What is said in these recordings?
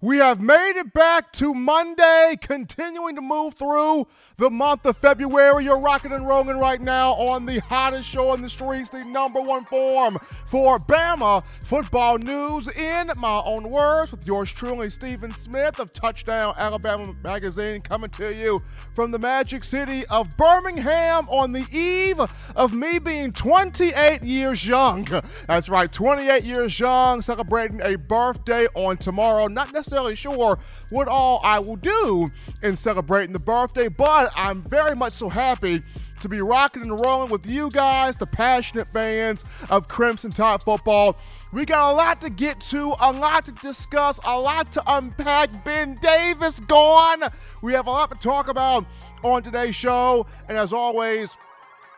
We have made it back to Monday, continuing to move through the month of February. You're rocking and rolling right now on the hottest show on the streets, the number one form for Bama football news. In my own words, with yours truly, Stephen Smith of Touchdown Alabama Magazine, coming to you from the magic city of Birmingham on the eve of me being 28 years young. That's right, 28 years young, celebrating a birthday on tomorrow. Not necessarily necessarily sure what all I will do in celebrating the birthday, but I'm very much so happy to be rocking and rolling with you guys, the passionate fans of Crimson Tide football. We got a lot to get to, a lot to discuss, a lot to unpack. Ben Davis gone. We have a lot to talk about on today's show, and as always,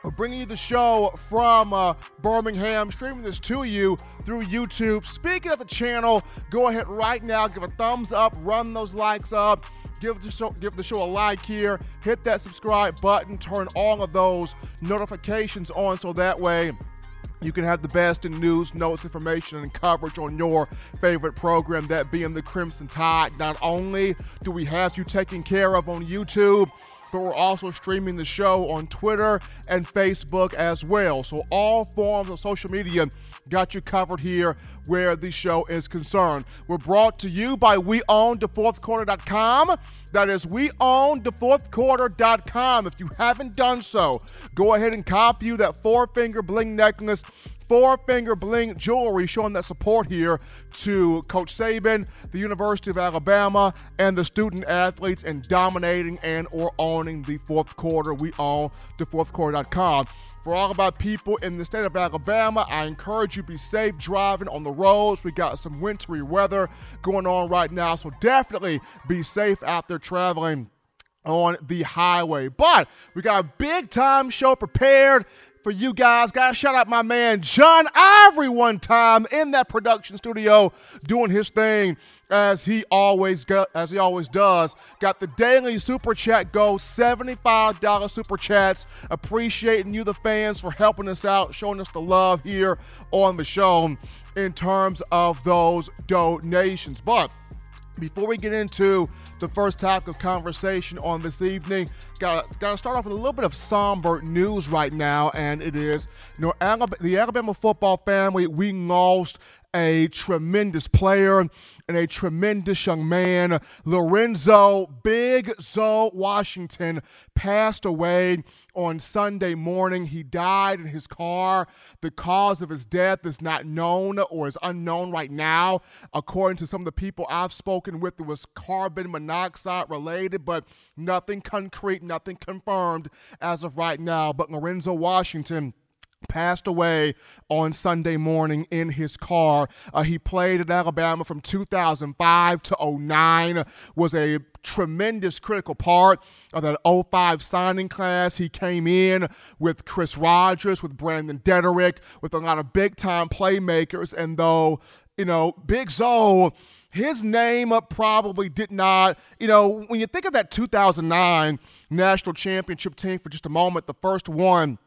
we're bringing you the show from uh, Birmingham, streaming this to you through YouTube. Speaking of the channel, go ahead right now, give a thumbs up, run those likes up. Give the show, give the show a like here. Hit that subscribe button. Turn all of those notifications on so that way you can have the best in news, notes, information, and coverage on your favorite program, that being the Crimson Tide. Not only do we have you taken care of on YouTube, but we're also streaming the show on Twitter and Facebook as well. So all forms of social media got you covered here where the show is concerned. We're brought to you by WeOwnTheFourthQuarter.com. That is WeOwnTheFourthQuarter.com. If you haven't done so, go ahead and copy you that four finger bling necklace four finger bling jewelry showing that support here to Coach Saban, the University of Alabama, and the student athletes in dominating and or owning the fourth quarter. We own the fourthquarter.com. For all our people in the state of Alabama, I encourage you to be safe driving on the roads. We got some wintry weather going on right now, so definitely be safe out there traveling on the highway. But we got a big time show prepared for you guys. Gotta shout out my man John Ivory one time in that production studio doing his thing as he always go, as he always does. Got the daily super chat go, $75 super chats. Appreciating you the fans for helping us out, showing us the love here on the show in terms of those donations. But before we get into the first topic of conversation on this evening, got got to start off with a little bit of somber news right now, and it is you know Alabama, the Alabama football family. We lost a tremendous player and a tremendous young man. Lorenzo Big Zoe Washington passed away on Sunday morning. He died in his car. The cause of his death is not known or is unknown right now. According to some of the people I've spoken with, it was carbon monoxide related, but nothing concrete, nothing confirmed as of right now. But Lorenzo Washington passed away on Sunday morning in his car. Uh, he played at Alabama from 2005 to 09, was a tremendous critical part of that 05 signing class. He came in with Chris Rogers, with Brandon Deaderick, with a lot of big time playmakers. And though, you know, Big Zoe, his name probably did not, you know, when you think of that 2009 national championship team for just a moment, the first one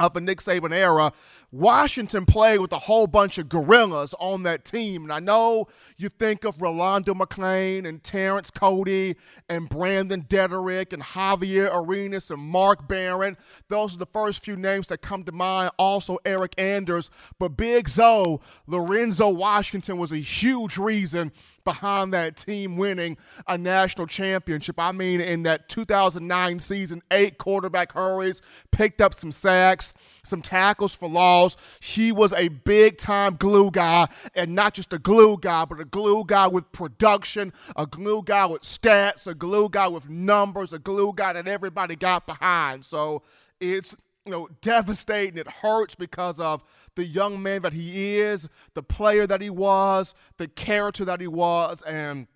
of the Nick Saban era, Washington played with a whole bunch of gorillas on that team. And I know you think of Rolando McClain and Terrence Cody and Brandon Deaderick and Javier Arenas and Mark Barron. Those are the first few names that come to mind. Also, Eryk Anders. But Big Zoe, Lorenzo Washington was a huge reason behind that team winning a national championship. I mean, in that 2009 season, eight quarterback hurries, picked up some sacks, some tackles for loss. He was a big time glue guy, and not just a glue guy, but a glue guy with production, a glue guy with stats, a glue guy with numbers, a glue guy that everybody got behind. So it's you know devastating. It hurts because of the young man that he is, the player that he was, the character that he was, and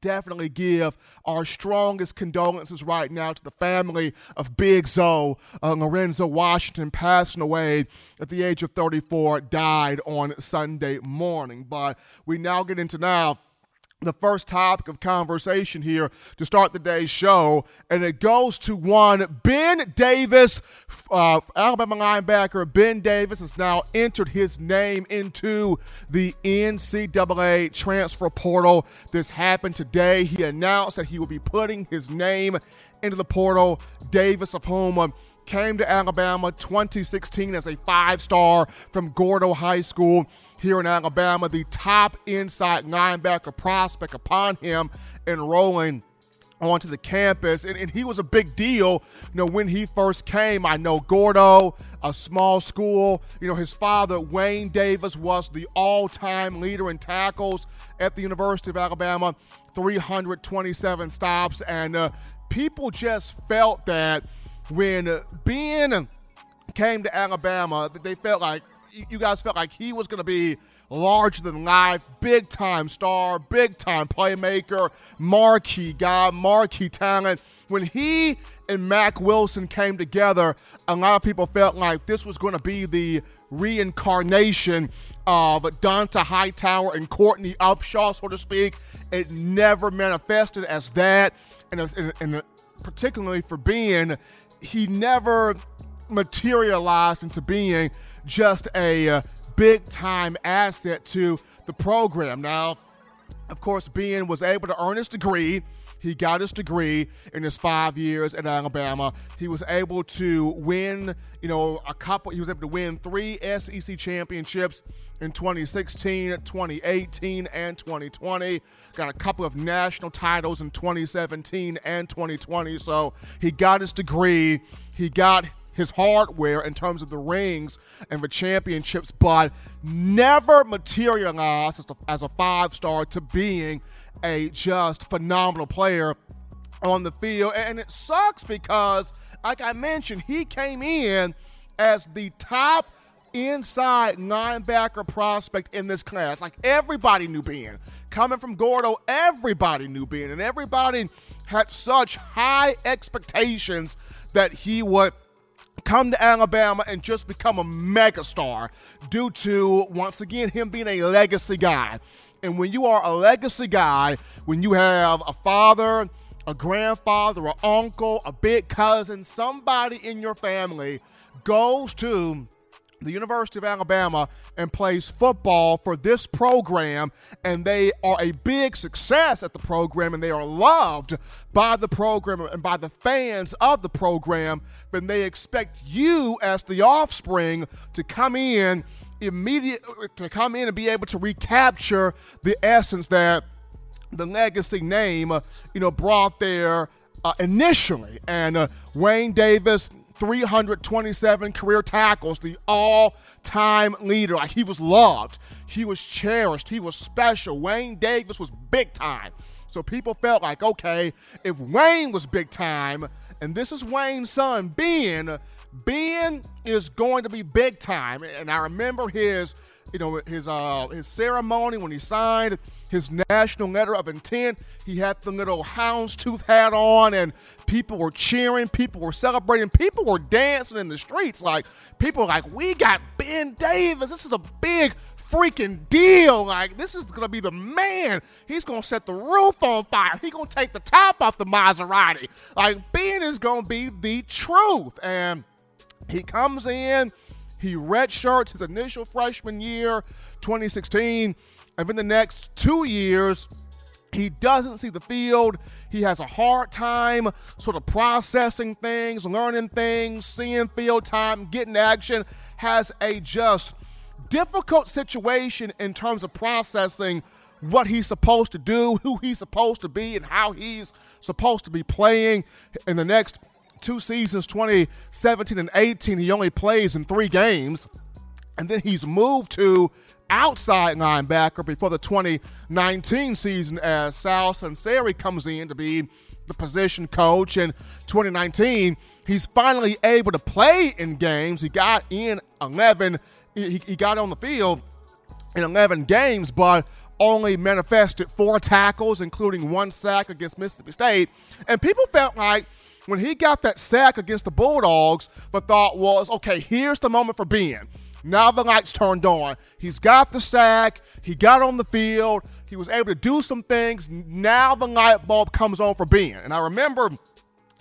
definitely give our strongest condolences right now to the family of Big Zoe, uh, Lorenzo Washington, passing away at the age of 34, died on Sunday morning. But we now get into now the first topic of conversation here to start the day's show, and it goes to one Ben Davis, uh, Alabama linebacker Ben Davis has now entered his name into the NCAA transfer portal. This happened today. He announced that he will be putting his name into the portal. Davis, of whom came to Alabama 2016 as a five star from Gordo High School here in Alabama, the top inside linebacker prospect upon him enrolling onto the campus. And, and, he was a big deal, you know, when he first came. I know Gordo, a small school, you know, his father, Wayne Davis, was the all time leader in tackles at the University of Alabama, 327 stops. And uh, people just felt that when Ben came to Alabama, they felt like you guys felt like he was going to be larger than life, big time star, big time playmaker, marquee guy, marquee talent. When he and Mack Wilson came together, a lot of people felt like this was going to be the reincarnation of Dont'a Hightower and Courtney Upshaw, so to speak. It never manifested as that, and, and, and particularly for Ben he never materialized into being just a uh, big time asset to the program. Now, of course, Ben was able to earn his degree he got his degree in his five years at Alabama. He was able to win, you know, a couple, he was able to win three SEC championships in 2016, 2018, and 2020. Got a couple of national titles in 2017 and 2020. So he got his degree. He got his hardware in terms of the rings and the championships, but never materialized as a, a five star to being a just phenomenal player on the field. And it sucks because, like I mentioned, he came in as the top inside linebacker prospect in this class. Like everybody knew Ben. Coming from Gordo, everybody knew Ben. And everybody had such high expectations that he would come to Alabama and just become a megastar due to, once again, him being a legacy guy. And when you are a legacy guy, when you have a father, a grandfather, an uncle, a big cousin, somebody in your family goes to the University of Alabama and plays football for this program, and they are a big success at the program, and they are loved by the program and by the fans of the program, then they expect you, as the offspring, to come in immediate to come in and be able to recapture the essence that the legacy name, uh, you know, brought there uh, initially. And uh, Wayne Davis, 327 career tackles, the all-time leader. Like he was loved, he was cherished, he was special. Wayne Davis was big time. So people felt like, okay, if Wayne was big time, and this is Wayne's son, Ben, Ben is going to be big time. And I remember his, you know, his uh his ceremony when he signed his national letter of intent. He had the little houndstooth hat on, and people were cheering, people were celebrating, people were dancing in the streets. Like people like, "We got Ben Davis. This is a big freaking deal. Like, this is gonna be the man. He's gonna set the roof on fire. He's gonna take the top off the Maserati. Like, Ben is gonna be the truth. And he comes in, he redshirts his initial freshman year, 2016, and in the next two years, he doesn't see the field. He has a hard time sort of processing things, learning things, seeing field time, getting action, has a just difficult situation in terms of processing what he's supposed to do, who he's supposed to be, and how he's supposed to be playing in the next two seasons, 2017 and 18, he only plays in three games. And then he's moved to outside linebacker before the 2019 season as Sal Sunseri comes in to be the position coach. In 2019, he's finally able to play in games. He got in 11, he, he got on the field in 11 games, but only manifested four tackles, including one sack against Mississippi State. And people felt like when he got that sack against the Bulldogs, the thought was, okay, here's the moment for Ben. Now the lights turned on. He's got the sack. He got on the field. He was able to do some things. Now the light bulb comes on for Ben. And I remember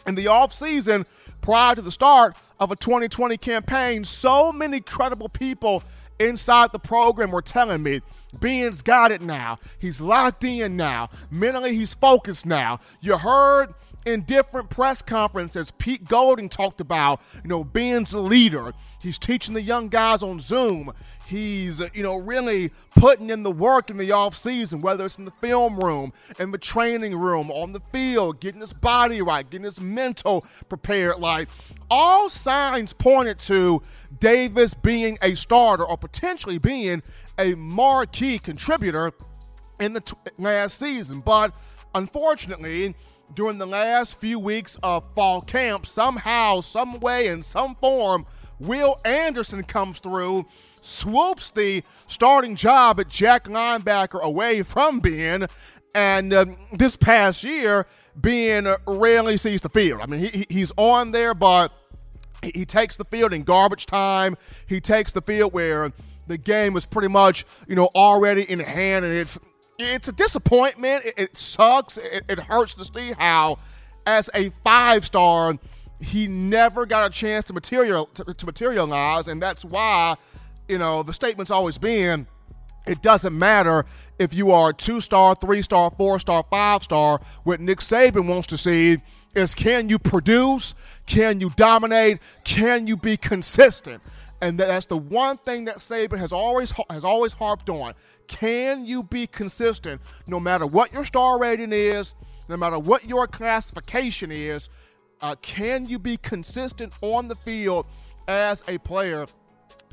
in the offseason, prior to the start of a 2020 campaign, so many credible people inside the program were telling me Ben's got it now. He's locked in now. Mentally, he's focused now. You heard in different press conferences, Pete Golding talked about, you know, Ben's a leader. He's teaching the young guys on Zoom. He's, you know, really putting in the work in the off season, whether it's in the film room, in the training room, on the field, getting his body right, getting his mental prepared. Like, all signs pointed to Davis being a starter or potentially being a marquee contributor in the t- last season. But unfortunately, during the last few weeks of fall camp, somehow, some way, in some form, Will Anderson comes through, swoops the starting job at Jack linebacker away from Ben, and um, this past year, Ben rarely sees the field. I mean, he, he's on there, but he, he takes the field in garbage time. He takes the field where the game is pretty much, you know, already in hand, and it's it's a disappointment. It, it sucks. It, it, hurts to see how, as a five star, he never got a chance to material to, to materialize, and that's why, you know, the statement's always been. It doesn't matter if you are two star, three star, four star, five star. What Nick Saban wants to see is can you produce? Can you dominate? Can you be consistent? And that's the one thing that Saban has always has always harped on. Can you be consistent no matter what your star rating is, no matter what your classification is? Uh, can you be consistent on the field as a player?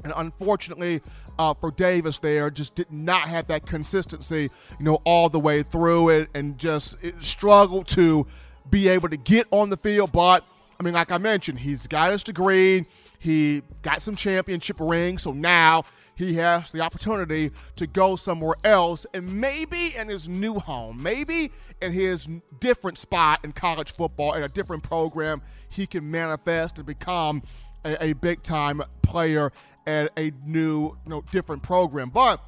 And unfortunately, uh, for Davis, there just did not have that consistency, you know, all the way through it, and just it struggled to be able to get on the field. But I mean, like I mentioned, he's got his degree. He got some championship rings, so now he has the opportunity to go somewhere else and maybe in his new home, maybe in his different spot in college football, in a different program, he can manifest and become a, a big time player at a new, you know, different program. But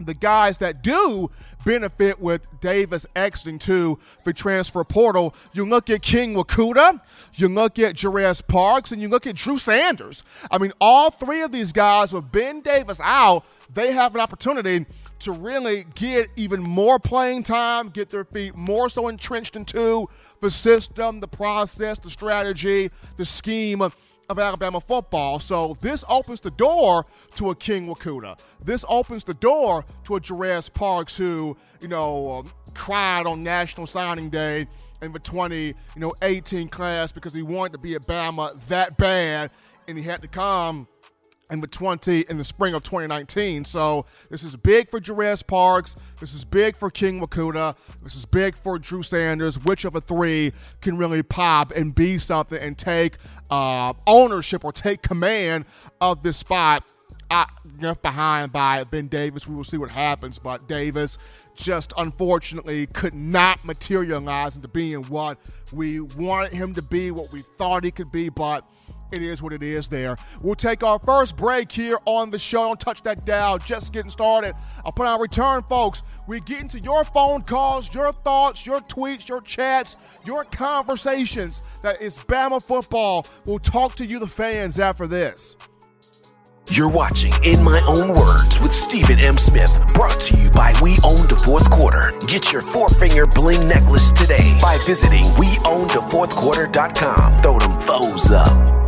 the guys that do benefit with Davis exiting to the transfer portal, you look at King Mwikuta, you look at Jarez Parks, and you look at Drew Sanders. I mean, all three of these guys, with Ben Davis out, they have an opportunity to really get even more playing time, get their feet more so entrenched into the system, the process, the strategy, the scheme of Alabama football. So this opens the door to a King Mwikuta. This opens the door to a Jarez Parks who, you know, um, cried on National Signing Day in the 20, you know, 18 class because he wanted to be at Bama that bad, and he had to come in the 20 in the spring of 2019. So this is big for Jarez Parks. This is big for King Mwikuta. This is big for Drew Sanders. Which of the three can really pop and be something and take uh, ownership or take command of this spot? Left behind by Ben Davis. We will see what happens, but Davis just unfortunately could not materialize into being what we wanted him to be, what we thought he could be, but it is what it is there. We'll take our first break here on the show. Don't touch that dial, just getting started. I'll put return, folks. We get into your phone calls, your thoughts, your tweets, your chats, your conversations. That is Bama football. We'll talk to you, the fans, after this. You're watching In My Own Words with Stephen M. Smith, brought to you by We Own the Fourth Quarter. Get your four finger bling necklace today by visiting WeOwnTheFourthQuarter.com. Throw them foes up.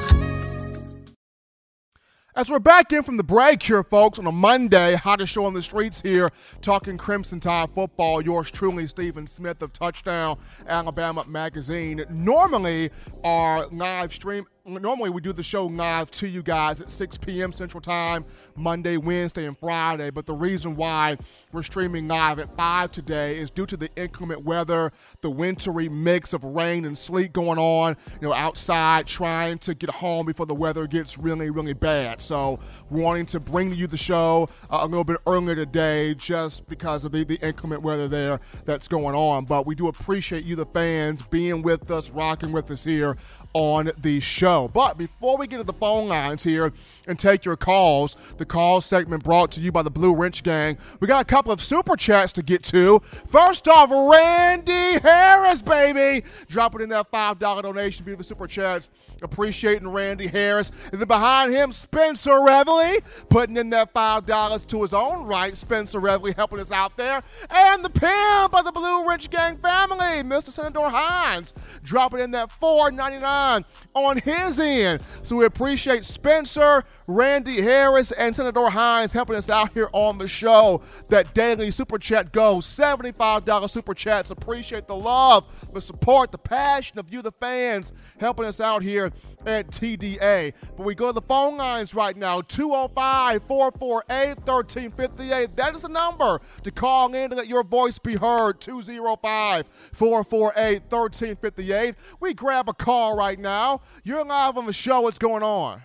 As we're back in from the break here, folks, on a Monday, hottest show on the streets here, talking Crimson Tide football. Yours truly, Stephen Smith of Touchdown Alabama Magazine. Normally, our live stream normally we do the show live to you guys at 6 p.m. Central Time, Monday, Wednesday, and Friday. But the reason why we're streaming live at 5 today is due to the inclement weather, the wintry mix of rain and sleet going on, you know, outside trying to get home before the weather gets really, really bad. So, wanting to bring you the show uh, a little bit earlier today just because of the, the inclement weather there that's going on. But we do appreciate you, the fans, being with us, rocking with us here on the show. But before we get to the phone lines here and take your calls, the call segment brought to you by the Blue Wrench Gang, we got a couple of super chats to get to. First off, Randy Harris, baby, dropping in that $5 donation via the super chats. Appreciating Randy Harris. And then behind him, Spencer Reveley, putting in that $5 to his own right. Spencer Reveley helping us out there. And the pimp of the Blue Wrench Gang family, Mr. Senator Hines, dropping in that $4.99 on his end. So we appreciate Spencer, Randy Harris, and Senator Hines helping us out here on the show. That daily super chat goes $75 super chats. Appreciate the love, the support, the passion of you, the fans, helping us out here at TDA. But we go to the phone lines right now 205 448 1358. That is the number to call in to let your voice be heard 205 448 1358. We grab a call right now. You're live on the show. What's going on?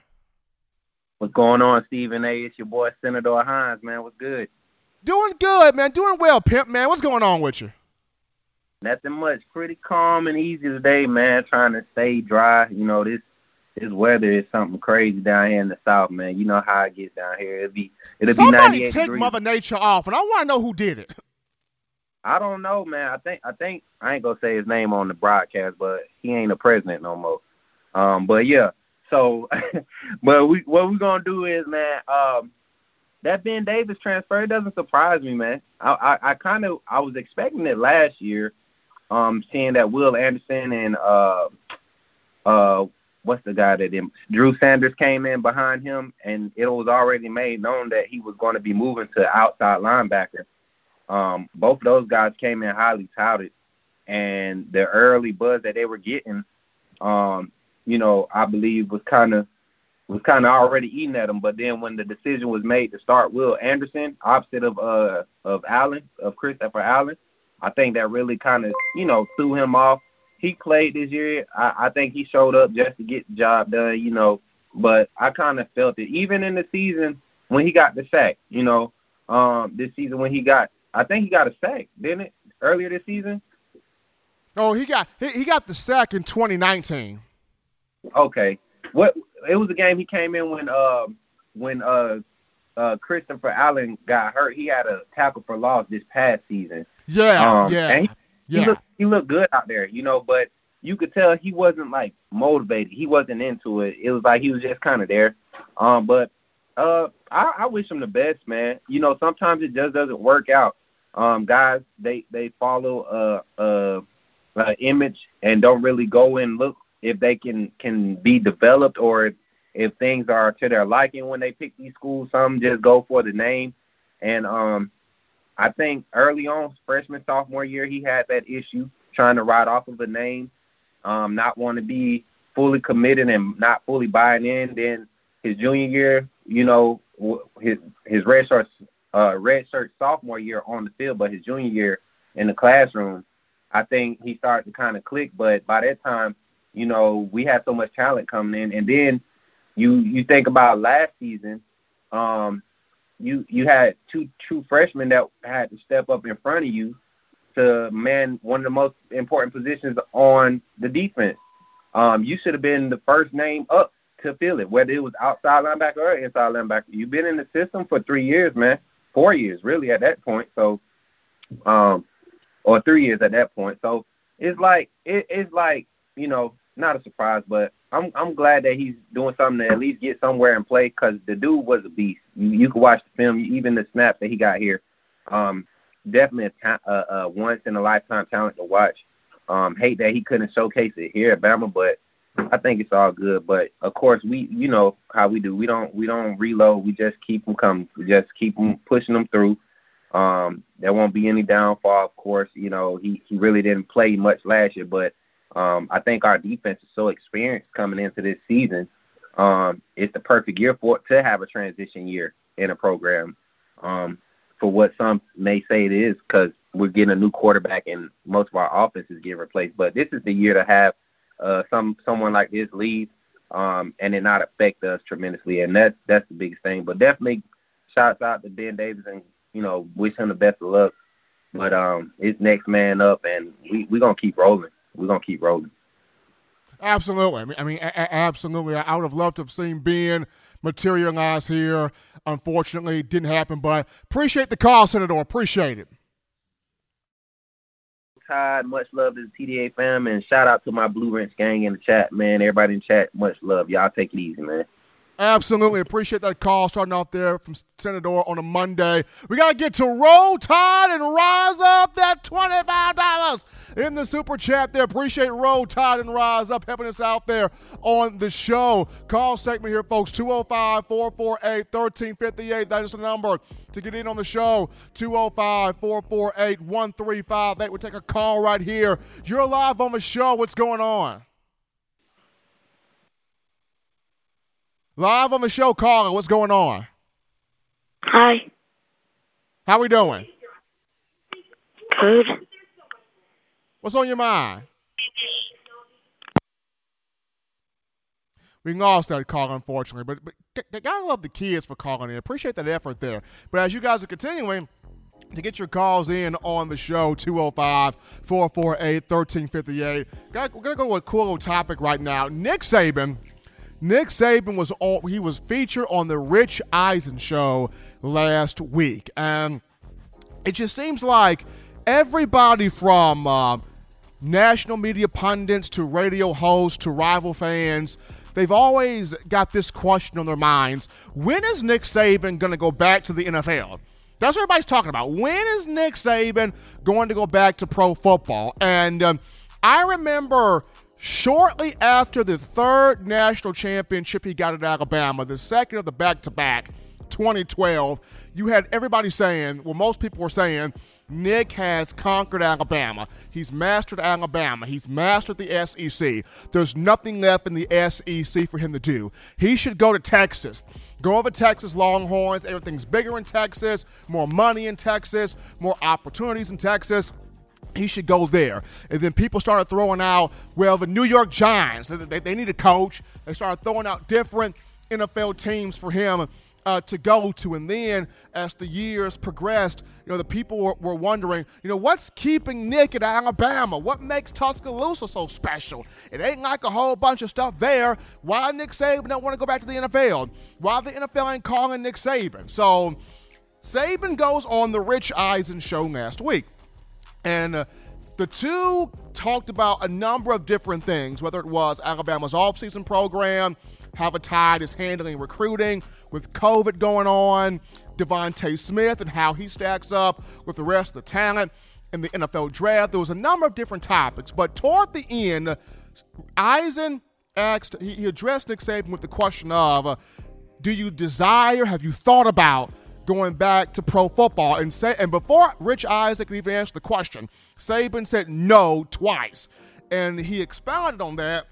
What's going on, Stephen A? It's your boy Senator Hines, man. What's good? Doing good, man. Doing well, pimp, man. What's going on with you? Nothing much. Pretty calm and easy today, man. Trying to stay dry. You know, this this weather is something crazy down here in the south, man. You know how it gets down here. It'll be it'll Somebody be 98 take degrees. Mother Nature off, and I want to know who did it. I don't know, man. I think I think I ain't gonna say his name on the broadcast, but he ain't a president no more. Um, but yeah. So, but we what we're gonna do is, man. Um, that Ben Davis transfer doesn't surprise me, man. I I, I kind of I was expecting it last year, um, seeing that Will Anderson and uh uh what's the guy that in, Drew Sanders came in behind him, and it was already made known that he was going to be moving to outside linebacker. Um, both those guys came in highly touted, and the early buzz that they were getting, um, you know, I believe was kind of was kind of already eating at him. But then when the decision was made to start Will Anderson, opposite of uh of Allen, of Christopher Allen, I think that really kind of you know threw him off. He played this year. I, I think he showed up just to get the job done, you know. But I kind of felt it, even in the season when he got the sack, you know. Um, this season when he got, I think he got a sack, didn't it? Earlier this season. Oh, he got he, he got the sack in 2019. Okay. What it was a game he came in when uh when uh uh Christopher Allen got hurt. He had a tackle for loss this past season. Yeah, Um, yeah, he, yeah. he looked he looked good out there, you know, but you could tell he wasn't like motivated. He wasn't into it. It was like he was just kind of there. Um, but uh, I, I wish him the best, man. You know, sometimes it just doesn't work out. Um, guys, they they follow a, a, a image and don't really go and look if they can can be developed or if, if things are to their liking when they pick these schools. Some just go for the name, and um, I think early on, freshman sophomore year, he had that issue trying to ride off of a name, um, not want to be fully committed and not fully buying in. Then his junior year, you know, his his red shirt uh, red shirt sophomore year on the field, but his junior year in the classroom, I think he started to kind of click. But by that time, you know, we had so much talent coming in, and then you you think about last season, um, you you had two true freshmen that had to step up in front of you to man one of the most important positions on the defense. Um, you should have been the first name up to fill it, whether it was outside linebacker or inside linebacker. You've been in the system for three years, man, four years really at that point. So, um, or three years at that point. So it's like it, it's like you know not a surprise, but I'm I'm glad that he's doing something to at least get somewhere and play because the dude was a beast. You, you can watch the film, even the snaps that he got here. Um, definitely a, ta- a, a once in a lifetime talent to watch. Um, hate that he couldn't showcase it here at Bama, but I think it's all good. But of course, we you know how we do. We don't we don't reload. We just keep them coming. We just keep them pushing them through. Um, there won't be any downfall. Of course, you know he he really didn't play much last year, but um, I think our defense is so experienced coming into this season. Um, it's the perfect year for to have a transition year in a program. Um, for what some may say it is, because we're getting a new quarterback and most of our offense is getting replaced. But this is the year to have uh, some someone like this lead um, and it not affect us tremendously, and that's that's the biggest thing. But definitely, shouts out to Ben Davis and you know wish him the best of luck. But um, it's next man up, and we we gonna keep rolling. We're gonna keep rolling. Absolutely. I mean, I mean, a- a- absolutely. I would have loved to have seen Ben materialize here. Unfortunately, it didn't happen. But appreciate the call, Senator. Appreciate it. Todd, much love to the TDA fam, and shout out to my Blue Rinse gang in the chat, man. Everybody in chat, much love. Y'all take it easy, man. Absolutely. Appreciate that call starting off there from Senator on a Monday. We got to get to Roll Tide and rise up that $25 in the super chat there. Appreciate Roll Tide and rise up helping us out there on the show. Call segment here, folks 205 448 1358. That is the number to get in on the show 205 448 1358. We'll take a call right here. You're live on the show. What's going on? Live on the show, caller. What's going on? Hi. How we doing? Good. What's on your mind? We lost that call, unfortunately, but, but gotta love the kids for calling in. Appreciate that effort there. But as you guys are continuing to get your calls in on the show, 205 448 1358. We're going to go to a cool little topic right now. Nick Saban Nick Saban was on, he was featured on the Rich Eisen show last week, and it just seems like everybody from uh, national media pundits to radio hosts to rival fans. They've always got this question on their minds. When is Nick Saban going to go back to the NFL? That's what everybody's talking about. When is Nick Saban going to go back to pro football? And um, I remember Shortly after the third national championship he got at Alabama, the second of the back to back, 2012, you had everybody saying, well, most people were saying, Nick has conquered Alabama. He's mastered Alabama. He's mastered the SEC. There's nothing left in the SEC for him to do. He should go to Texas. Go over Texas Longhorns. Everything's bigger in Texas, more money in Texas, more opportunities in Texas he should go there. And then people started throwing out, well, the New York Giants, they, they need a coach. They started throwing out different NFL teams for him uh, to go to. And then as the years progressed, you know, the people were, were, wondering, you know, what's keeping Nick at Alabama? What makes Tuscaloosa so special? It ain't like a whole bunch of stuff there. Why Nick Saban don't want to go back to the NFL? Why the NFL ain't calling Nick Saban? So Saban goes on the Rich Eisen show last week. And uh, the two talked about a number of different things, whether it was Alabama's offseason program, how the Tide is handling recruiting with COVID going on, DeVonta Smith and how he stacks up with the rest of the talent in the NFL draft. There was a number of different topics, but toward the end, Eisen asked, he addressed Nick Saban with the question of, uh, do you desire, have you thought about going back to pro football. And say, and before Rich could even answer the question, Saban said no twice. And he expounded on that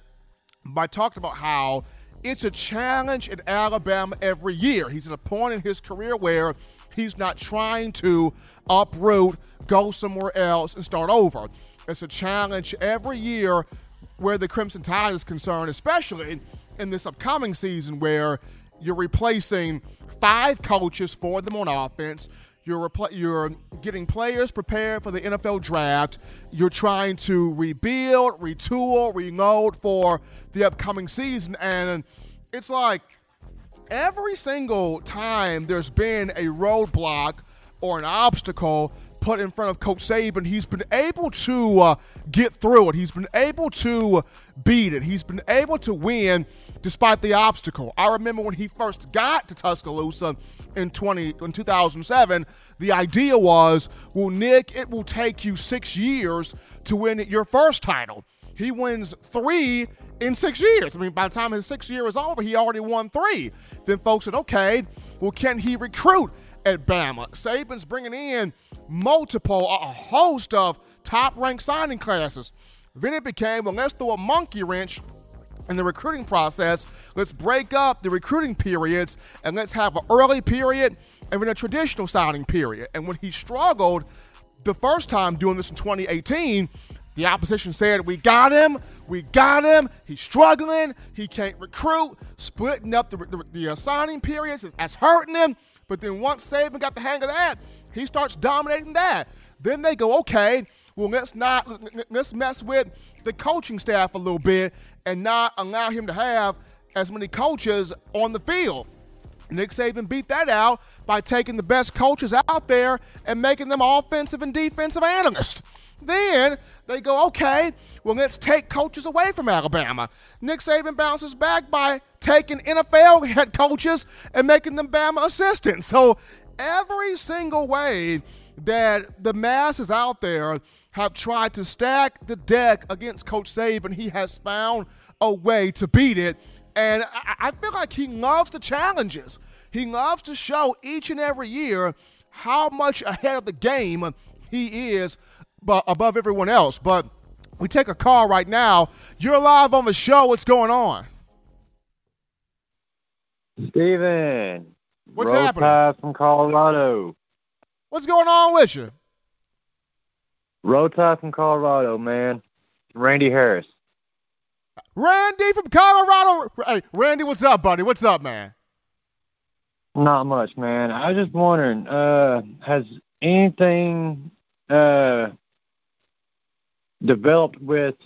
by talking about how it's a challenge in Alabama every year. He's at a point in his career where he's not trying to uproot, go somewhere else, and start over. It's a challenge every year where the Crimson Tide is concerned, especially in this upcoming season where you're replacing five coaches for them on offense. You're, repl- you're getting players prepared for the NFL draft. You're trying to rebuild, retool, reload for the upcoming season. And it's like every single time there's been a roadblock or an obstacle put in front of Coach Saban, he's been able to uh, get through it. He's been able to beat it. He's been able to win despite the obstacle. I remember when he first got to Tuscaloosa in 20 in 2007, the idea was, well, Nick, it will take you six years to win your first title. He wins three in six years. I mean, by the time his six year is over, he already won three. Then folks said, okay, well, can he recruit at Bama? Saban's bringing in multiple, a host of top ranked signing classes. Then it became, well, let's throw a monkey wrench in the recruiting process. Let's break up the recruiting periods and let's have an early period and then a traditional signing period. And when he struggled the first time doing this in 2018, the opposition said, We got him, we got him, he's struggling, he can't recruit, splitting up the, the, the uh, signing periods, is, hurting him. But then once Saban got the hang of that, he starts dominating that. Then they go, okay, well let's not let's mess with the coaching staff a little bit and not allow him to have as many coaches on the field. Nick Saban beat that out by taking the best coaches out there and making them offensive and defensive analysts. Then they go, okay, well, let's take coaches away from Alabama. Nick Saban bounces back by taking NFL head coaches and making them Bama assistants. So every single way that the masses out there have tried to stack the deck against Coach Saban, he has found a way to beat it. And I, feel like he loves the challenges. He loves to show each and every year how much ahead of the game he is above everyone else. But we take a call right now. You're live on the show. What's going on? Steven. What's happening? from Colorado. What's going on with you? Rota from Colorado, man. Randy Harris. Randy from Colorado. Hey, Randy, what's up, buddy? What's up, man? Not much, man. I was just wondering, uh, has anything uh, developed with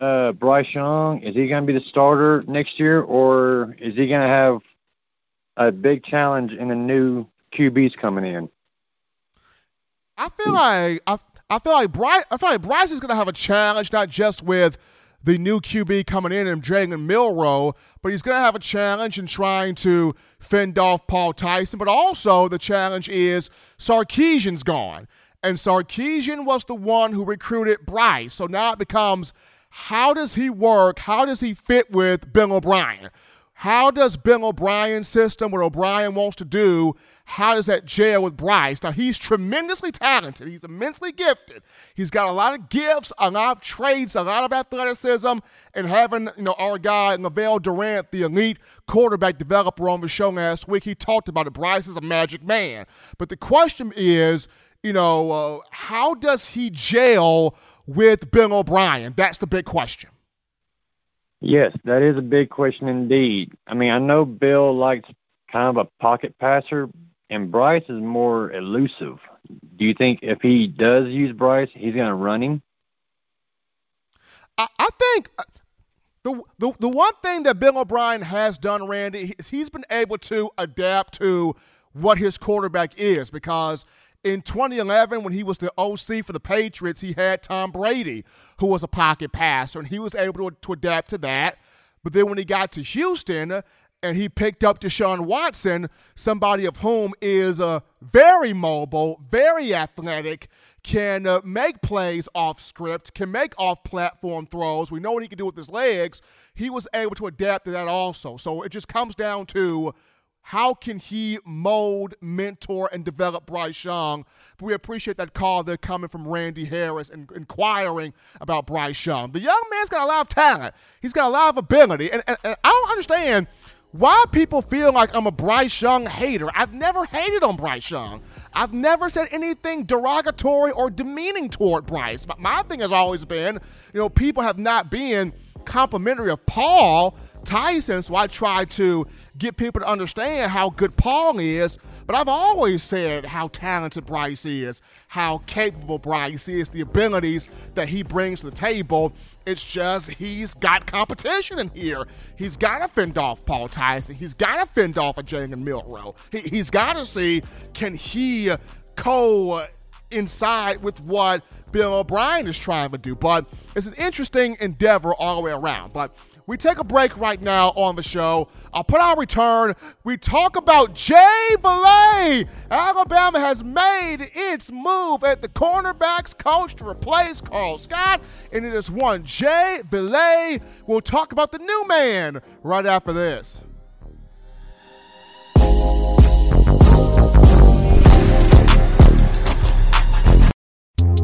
uh, Bryce Young? Is he going to be the starter next year, or is he going to have a big challenge in the new QBs coming in? I feel like I, I feel like Bryce I feel like Bryce is going to have a challenge not just with the new QB coming in and Jalen Milroe, but he's going to have a challenge in trying to fend off Paul Tyson. But also the challenge is Sarkisian's gone, and Sarkisian was the one who recruited Bryce. So now it becomes how does he work? How does he fit with Bill O'Brien? How does Bill O'Brien's system, what O'Brien wants to do, how does that gel with Bryce? Now, he's tremendously talented. He's immensely gifted. He's got a lot of gifts, a lot of traits, a lot of athleticism, and having, you know, our guy, LaVell Durant, the elite quarterback developer on the show last week, he talked about it. Bryce is a magic man. But the question is, you know, uh, how does he gel with Bill O'Brien? That's the big question. Yes, that is a big question indeed. I mean, I know Bill likes kind of a pocket passer, and Bryce is more elusive. Do you think if he does use Bryce, he's going to run him? I, I think uh, the, the the one thing that Bill O'Brien has done, Randy, is he's been able to adapt to what his quarterback is because – in 2011, when he was the OC for the Patriots, he had Tom Brady, who was a pocket passer, and he was able to, to adapt to that. But then when he got to Houston and he picked up Deshaun Watson, somebody of whom is uh, very mobile, very athletic, can uh, make plays off script, can make off platform throws. We know what he can do with his legs. He was able to adapt to that also. So it just comes down to how can he mold, mentor, and develop Bryce Young? We appreciate that call there coming from Randy Harris and inquiring about Bryce Young. The young man's got a lot of talent. He's got a lot of ability. And, and, and I don't understand why people feel like I'm a Bryce Young hater. I've never hated on Bryce Young. I've never said anything derogatory or demeaning toward Bryce. But my thing has always been, you know, people have not been complimentary of Paul Tyson, so I try to get people to understand how good Paul is. But I've always said how talented Bryce is, how capable Bryce is, the abilities that he brings to the table. It's just he's got competition in here. He's got to fend off Paul Tyson. He's got to fend off a Jalen Milroe. He, he's got to see can he co inside with what Bill O'Brien is trying to do. But it's an interesting endeavor all the way around. But We take a break right now on the show. I'll put our return. We talk about Jay Valai. Alabama has made its move at the cornerbacks coach to replace Karl Scott, and it is one Jay Valai. We'll talk about the new man right after this.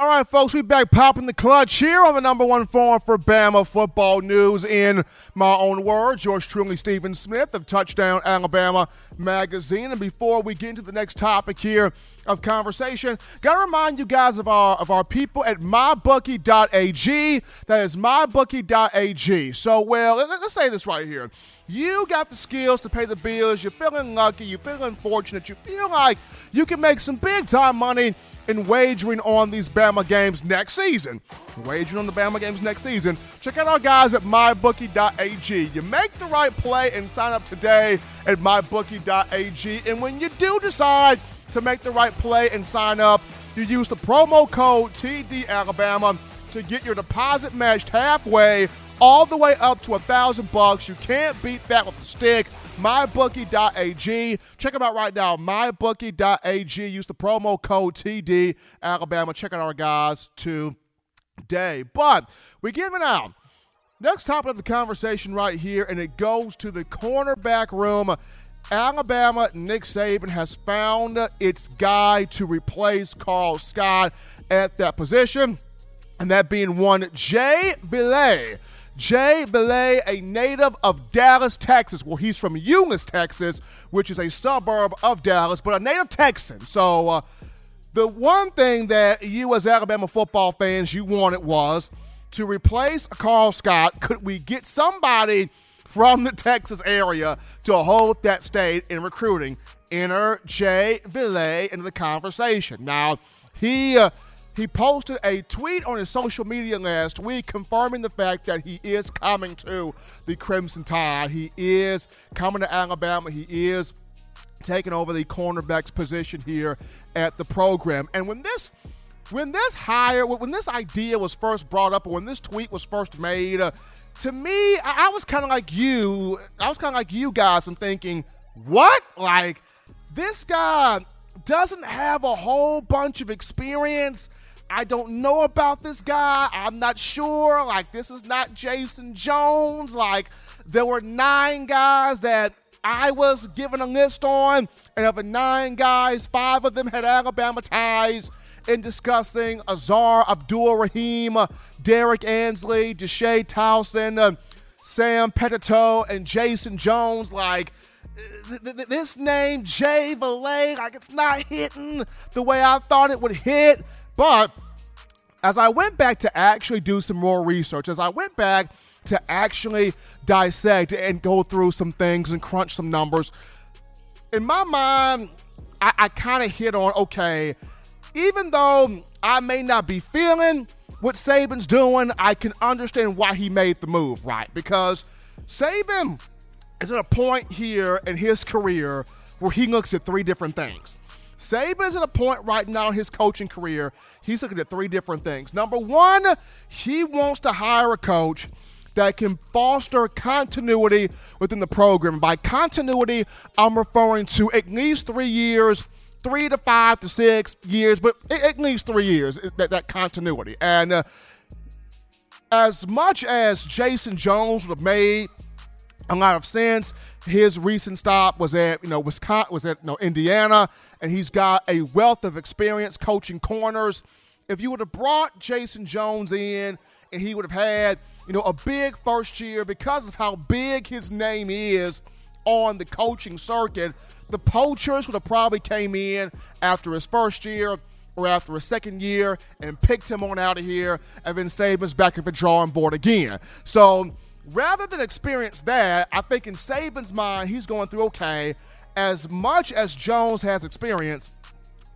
All right, folks, we back popping the clutch here on the number one forum for Bama football news. In my own words, yours truly, Stephen Smith of Touchdown Alabama Magazine. And before we get into the next topic here of conversation, gotta remind you guys of our of our people at mybookie.ag. That is mybookie.ag. So, well, let, let's say this right here. You got the skills to pay the bills. You're feeling lucky. You're feeling fortunate. You feel like you can make some big time money in wagering on these Bama games next season. Wagering on the Bama games next season. Check out our guys at mybookie.ag. You make the right play and sign up today at mybookie.ag. And when you do decide to make the right play and sign up, you use the promo code TD Alabama to get your deposit matched halfway all the way up to a thousand bucks. You can't beat that with a stick. MyBookie.ag. Check them out right now. MyBookie.ag. Use the promo code TD Alabama. Check out our guys today. But we give it out. Next topic of the conversation right here, and it goes to the cornerback room. Alabama, Nick Saban has found its guy to replace Karl Scott at that position, and that being one Jay Valai. Jay Valai, a native of Dallas, Texas. Well, he's from Euless, Texas, which is a suburb of Dallas, but a native Texan. So, uh, the one thing that you, as Alabama football fans, you wanted was to replace Karl Scott. Could we get somebody from the Texas area to hold that state in recruiting? Enter Jay Valai into the conversation. Now, he. Uh, he posted a tweet on his social media last week confirming the fact that he is coming to the Crimson Tide. He is coming to Alabama. He is taking over the cornerback's position here at the program. And when this when this hire, when this idea was first brought up, when this tweet was first made, uh, to me, I, I was kind of like you. I was kind of like you guys. I'm thinking, what? Like, this guy doesn't have a whole bunch of experience. I don't know about this guy. I'm not sure. Like, this is not Jason Jones. Like, there were nine guys that I was given a list on, and of the nine guys, five of them had Alabama ties in discussing Aazaar Abdul-Rahim, Derek Ansley, DeShea Townsend, uh, Sam Petito, and Jason Jones. Like, th- th- this name, Jay Valai, like it's not hitting the way I thought it would hit. But as I went back to actually do some more research, as I went back to actually dissect and go through some things and crunch some numbers, in my mind, I, I kind of hit on okay, even though I may not be feeling what Saban's doing, I can understand why he made the move, right? Because Saban is at a point here in his career where he looks at three different things. Saban is at a point right now in his coaching career, he's looking at three different things. Number one, he wants to hire a coach that can foster continuity within the program. By continuity, I'm referring to at least three years, three to five to six years, but at least three years, that, that continuity. And uh, as much as Jason Jones would have made a lot of sense. His recent stop was at you know Wisconsin, was at you know, Indiana, and he's got a wealth of experience coaching corners. If you would have brought Jason Jones in, and he would have had you know a big first year because of how big his name is on the coaching circuit, the poachers would have probably came in after his first year or after a second year and picked him on out of here, and then Saban's back at the drawing board again. So rather than experience that, I think in Saban's mind, he's going through okay. As much as Jones has experience,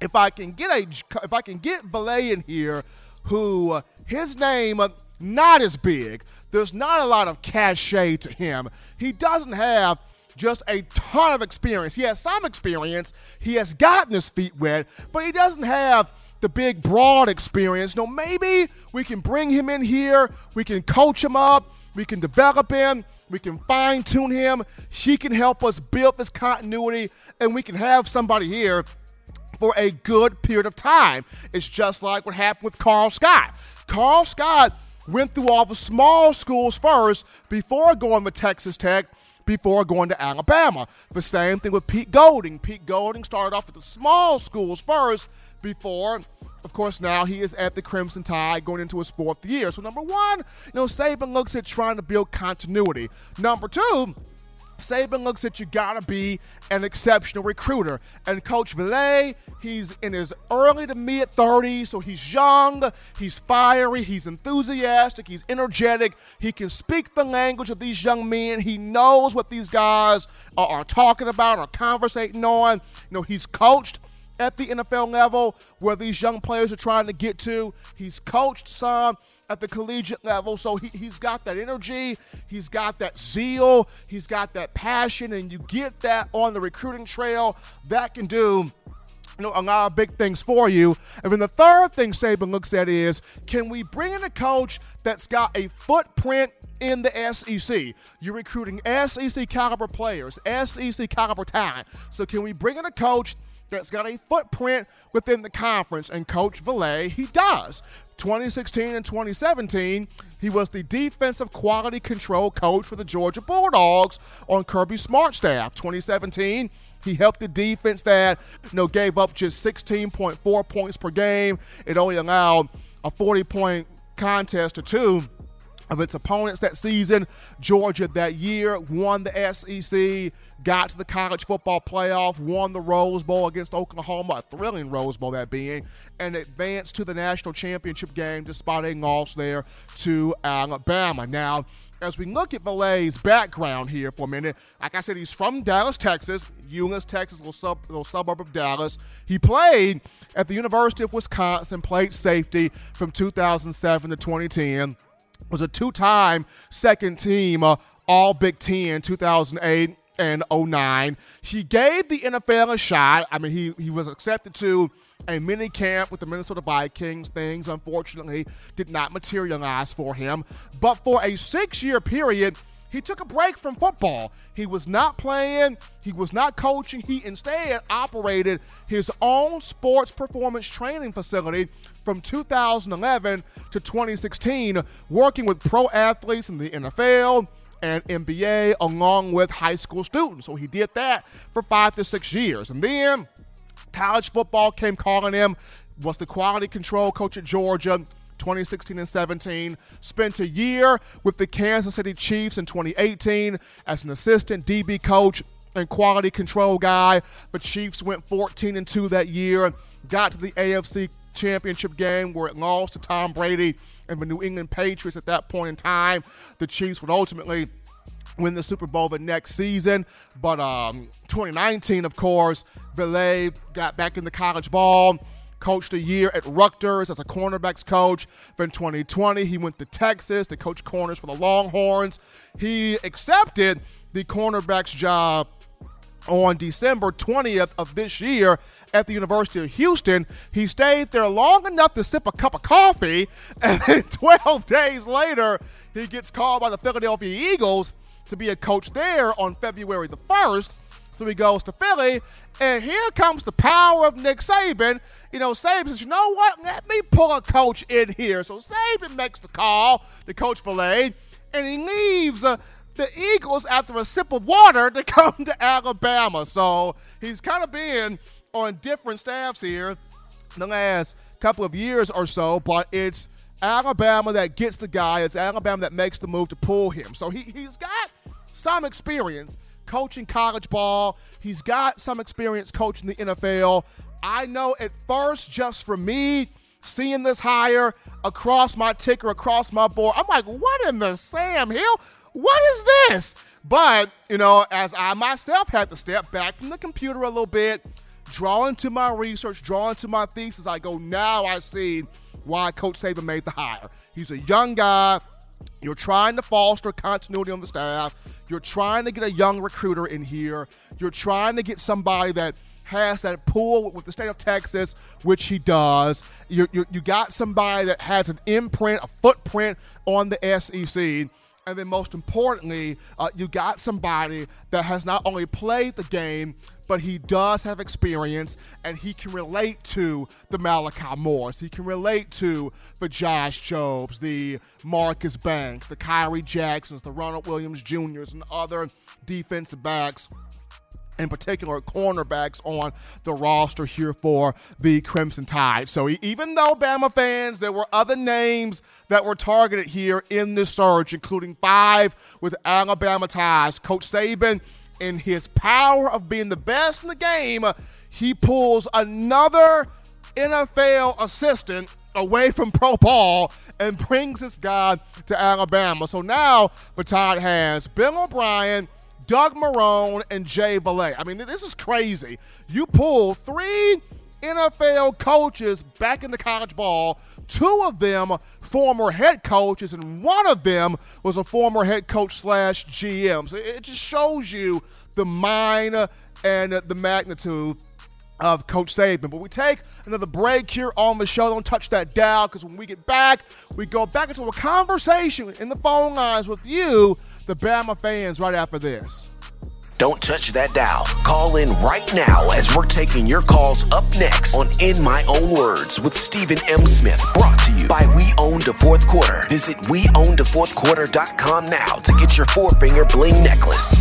if I can get a if I can get Valai in here, who his name not as big, there's not a lot of cachet to him. He doesn't have just a ton of experience. He has some experience. He has gotten his feet wet, but he doesn't have the big broad experience. No, maybe we can bring him in here. We can coach him up we can develop him. We can fine tune him. She can help us build this continuity, and we can have somebody here for a good period of time. It's just like what happened with Karl Scott. Karl Scott went through all the small schools first before going to Texas Tech, before going to Alabama. The same thing with Pete Golding. Pete Golding started off at the small schools first before of course, now he is at the Crimson Tide going into his fourth year. So, number one, you know, Saban looks at trying to build continuity. Number two, Saban looks at you gotta be an exceptional recruiter. And Coach Valai, he's in his early to mid 30s, so he's young, he's fiery, he's enthusiastic, he's energetic, he can speak the language of these young men. He knows what these guys are, are talking about or conversating on. You know, he's coached at the NFL level where these young players are trying to get to. He's coached some at the collegiate level, so he, he's got that energy, he's got that zeal, he's got that passion, and you get that on the recruiting trail. That can do you know, a lot of big things for you. And then the third thing Saban looks at is can we bring in a coach that's got a footprint in the SEC? You're recruiting SEC caliber players, SEC caliber talent. So can we bring in a coach that's got a footprint within the conference, and Coach Valai, he does. 2016 and 2017, he was the defensive quality control coach for the Georgia Bulldogs on Kirby Smart staff. 2017, he helped the defense that you know gave up just 16.4 points per game. It only allowed a 40 point contest to two of its opponents that season. Georgia that year won the SEC, got to the college football playoff, won the Rose Bowl against Oklahoma, a thrilling Rose Bowl that being, and advanced to the national championship game despite a loss there to Alabama. Now, as we look at Valai's background here for a minute, like I said, he's from Dallas, Texas, Euless, Texas, little, sub, little suburb of Dallas. He played at the University of Wisconsin, played safety from 2007 to 2010 was a two-time second team uh, All Big Ten 2008 and 09. He gave the NFL a shot. I mean, he he was accepted to a mini camp with the Minnesota Vikings. Things unfortunately did not materialize for him, but for a six-year period he took a break from football. He was not playing, he was not coaching. He instead operated his own sports performance training facility from 2011 to 2016, working with pro athletes in the NFL and NBA along with high school students. So he did that for five to six years. And then college football came calling him, was the quality control coach at Georgia 2016 and 17. Spent a year with the Kansas City Chiefs in 2018 as an assistant DB coach and quality control guy. The Chiefs went 14 and 2 that year, got to the AFC championship game where it lost to Tom Brady and the New England Patriots at that point in time. The Chiefs would ultimately win the Super Bowl the next season. But um, 2019, of course, Valai got back in the college ball coached a year at Rutgers as a cornerbacks coach. Then 2020, he went to Texas to coach corners for the Longhorns. He accepted the cornerbacks job on December 20th of this year at the University of Houston. He stayed there long enough to sip a cup of coffee, and then 12 days later, he gets called by the Philadelphia Eagles to be a coach there on February the 1st. So he goes to Philly, and here comes the power of Nick Saban. You know, Saban says, you know what? Let me pull a coach in here. So Saban makes the call to Coach Valai, and he leaves uh, the Eagles after a sip of water to come to Alabama. So he's kind of been on different staffs here the last couple of years or so, but it's Alabama that gets the guy. It's Alabama that makes the move to pull him. So he, he's got some experience coaching college ball. He's got some experience coaching the NFL. I know at first, just for me, seeing this hire across my ticker, across my board, I'm like, what in the Sam Hill? What is this? But, you know, as I myself had to step back from the computer a little bit, draw into my research, draw into my thesis, I go, now I see why Coach Saban made the hire. He's a young guy. You're trying to foster continuity on the staff. You're trying to get a young recruiter in here. You're trying to get somebody that has that pull with the state of Texas, which he does. You, you, you got somebody that has an imprint, a footprint on the SEC. And then, most importantly, uh, you got somebody that has not only played the game, but he does have experience and he can relate to the Malachi Morris. He can relate to the Josh Jobes, the Marcus Banks, the Khyree Jacksons, the Ronald Williams Jr.s, and other defensive backs in particular cornerbacks on the roster here for the Crimson Tide. So even though Bama fans, there were other names that were targeted here in this search, including five with Alabama ties. Coach Saban in his power of being the best in the game, he pulls another NFL assistant away from pro ball and brings this guy to Alabama. So now Tide has Bill O'Brien, Doug Marrone, and Jay Valai. I mean, this is crazy. You pull three NFL coaches back into college ball. Two of them former head coaches, and one of them was a former head coach slash GM. So it just shows you the mind and the magnitude of Coach Saban. But we take another break here on the show. Don't touch that dial because when we get back, we go back into a conversation in the phone lines with you, the Bama fans, right after this. Don't touch that dial. Call in right now as we're taking your calls up next on In My Own Words with Stephen M. Smith. Brought to you by We Own the Fourth Quarter. Visit WeOwnTheFourthQuarter.com now to get your four finger bling necklace.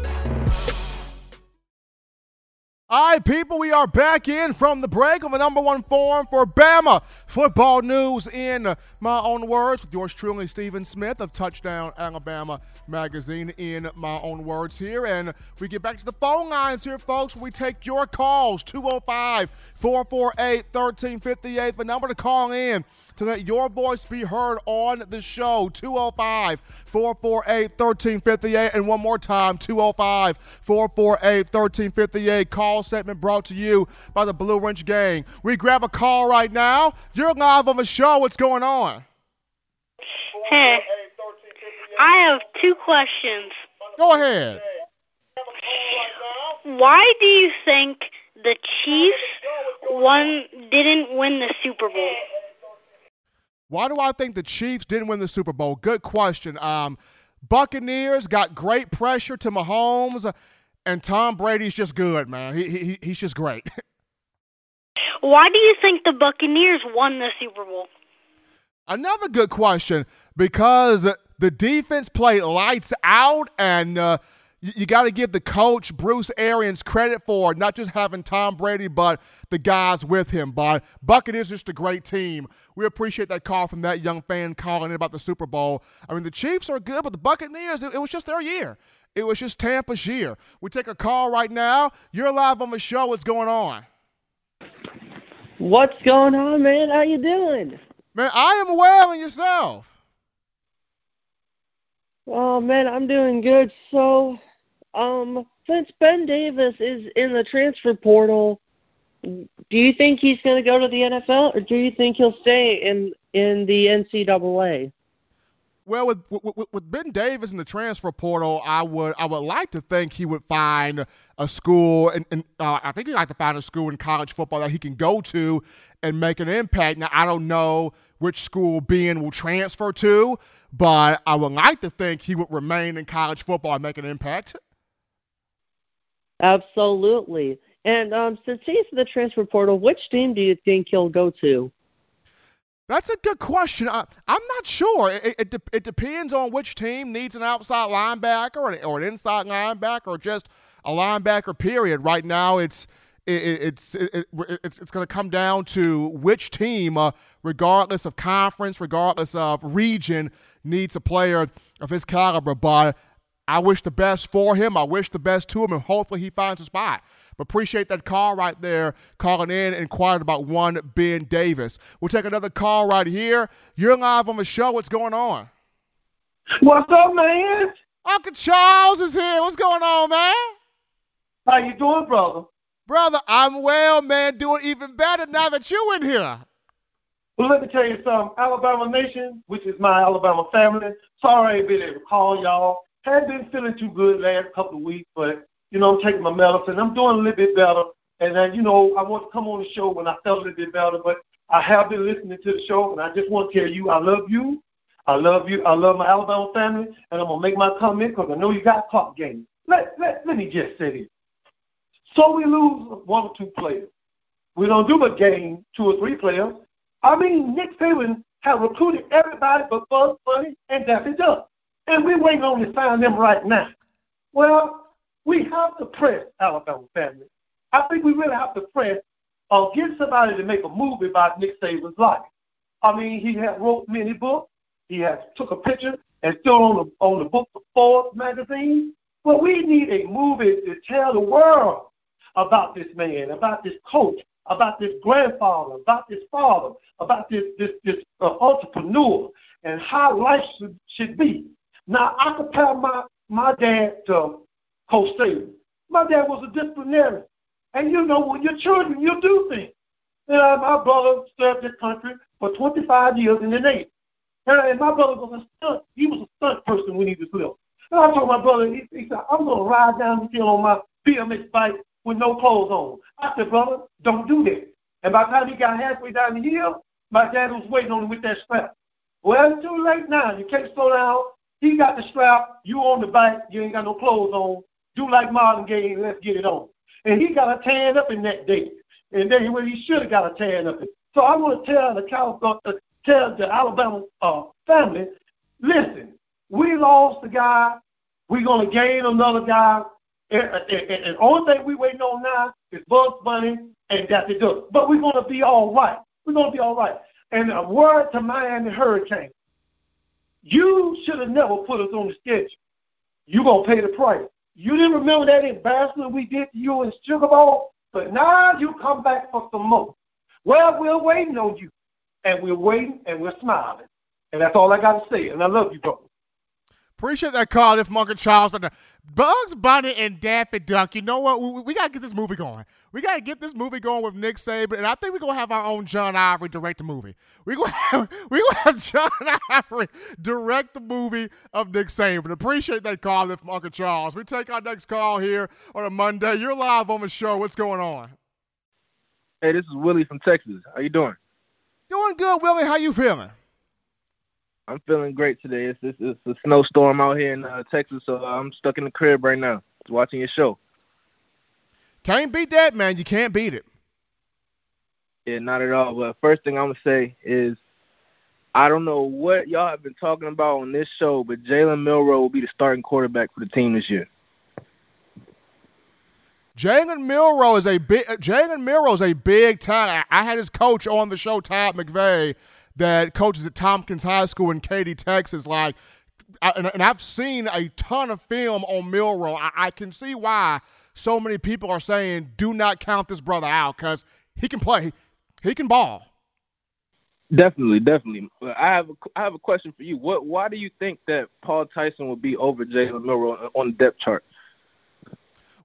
Right, people, we are back in from the break of the number one forum for Bama football news in my own words with yours truly, Stephen Smith of Touchdown Alabama Magazine in my own words here. And we get back to the phone lines here, folks. We take your calls 205 448 1358. The number to call in to let your voice be heard on the show 205 448 1358. And one more time 205 448 1358. Call segment brought to you by the Blue Wrench Gang. We grab a call right now. You're live on the show. What's going on? Hey, I have two questions. Go ahead. why do you think the Chiefs won didn't win the Super Bowl? Why do I think the Chiefs didn't win the Super Bowl? Good question. Um, Buccaneers got great pressure to Mahomes, and Tom Brady's just good, man. He, he he's just great. Why do you think the Buccaneers won the Super Bowl? Another good question because the defense played lights out, and uh, you, you got to give the coach Bruce Arians credit for not just having Tom Brady, but the guys with him. But Buccaneers just a great team. We appreciate that call from that young fan calling in about the Super Bowl. I mean, the Chiefs are good, but the Buccaneers, it, it was just their year. It was just Tampa's year. We take a call right now. You're live on the show. What's going on? What's going on, man? How you doing? Man, I am well, and yourself? Oh man, I'm doing good. So, um, since Ben Davis is in the transfer portal, do you think he's going to go to the NFL, or do you think he'll stay in in the NCAA? Well, with, with, with Ben Davis in the transfer portal, I would I would like to think he would find a school, and, and uh, I think he'd like to find a school in college football that he can go to and make an impact. Now, I don't know which school Ben will transfer to, but I would like to think he would remain in college football and make an impact. Absolutely. And um, since he's in the transfer portal, which team do you think he'll go to? That's a good question. I, am not sure. It, it, de- it, depends on which team needs an outside linebacker or an, or an inside linebacker or just a linebacker. Period. Right now, it's it, it's it's it's going to come down to which team, uh, regardless of conference, regardless of region, needs a player of his caliber. But I wish the best for him. I wish the best to him, and hopefully he finds a spot. But appreciate that call right there, calling in and inquiring about one Ben Davis. We'll take another call right here. You're live on the show. What's going on? What's up, man? Uncle Charles is here. What's going on, man? How you doing, brother? Brother, I'm well, man. Doing even better now that you in here. Well, let me tell you something. Alabama Nation, which is my Alabama family. Sorry I ain't been able to call y'all. Hadn't been feeling too good last couple of weeks, but you know, I'm taking my medicine. I'm doing a little bit better. And then, you know, I want to come on the show when I felt a little bit better, but I have been listening to the show, and I just want to tell you I love you. I love you. I love my Alabama family, and I'm going to make my comment because I know you got top game. Let, let, let me just say this. So we lose one or two players. We don't do but gain two or three players. I mean, Nick Saban has recruited everybody but Bugs Bunny and Daffy Duck. And we're waiting on to sign them right now. Well, we have to press Alabama family. I think we really have to press or get somebody to make a movie about Nick Saban's life. I mean, he has wrote many books. He has took a picture and still on the on the book of Forbes magazine. But we need a movie to tell the world about this man, about this coach, about this grandfather, about this father, about this this this uh, entrepreneur, and how life should, should be. Now I compare my my dad to Coach Saban. My dad was a disciplinarian. And you know, when you're children, you do things. You uh, know, my brother served this country for 25 years in the Navy. Uh, and my brother was a stunt. He was a stunt person when he was little. And I told my brother, he, he said, I'm going to ride down the hill on my BMX bike with no clothes on. I said, brother, don't do that. And by the time he got halfway down the hill, my dad was waiting on him with that strap. Well, it's too late now. You can't slow down. He got the strap. You on the bike. You ain't got no clothes on do like Marvin Gaye let's get it on. And he got a tan up in that day. And then he well, he should have got a tan up. In. So I want to tell the California, uh, tell the Alabama uh, family, listen, we lost the guy. We're going to gain another guy. And, and, and the only thing we waiting on now is Bugs Bunny and Daffy Duck. But we're going to be all right. We're going to be all right. And a word to Miami Hurricane. You should have never put us on the schedule. You're going to pay the price. You didn't remember that embarrassment we did to you in Sugar Bowl, but now you come back for some more. Well, we're waiting on you, and we're waiting and we're smiling, and that's all I got to say. And I love you, brother. Appreciate that call if Uncle Charles. Bugs Bunny and Daffy Duck, you know what? We, we got to get this movie going. We got to get this movie going with Nick Saban, and I think we're going to have our own John Ivory direct the movie. We're going to have, we gonna have John Ivory direct the movie of Nick Saban. Appreciate that call from Uncle Charles. We take our next call here on a Monday. You're live on the show. What's going on? Hey, this is Willie from Texas. How you doing? Doing good, Willie. How you feeling? I'm feeling great today. It's, it's, it's a snowstorm out here in uh, Texas, so I'm stuck in the crib right now, just watching your show. Can't beat that, man. You can't beat it. Yeah, not at all. But first thing I'm gonna say is, I don't know what y'all have been talking about on this show, but Jalen Milroe will be the starting quarterback for the team this year. Jalen Milroe is a big. Jalen Milroe is a big time. I had his coach on the show, Todd McVeigh, that coaches at Tompkins High School in Katy, Texas. Like, I, and, and, I've seen a ton of film on Milroe. I, I, can see why so many people are saying do not count this brother out because he can play, he can ball. Definitely, definitely. I have a, I have a question for you. What? Why do you think that Paul Tyson will be over Jalen Milroe on the depth chart?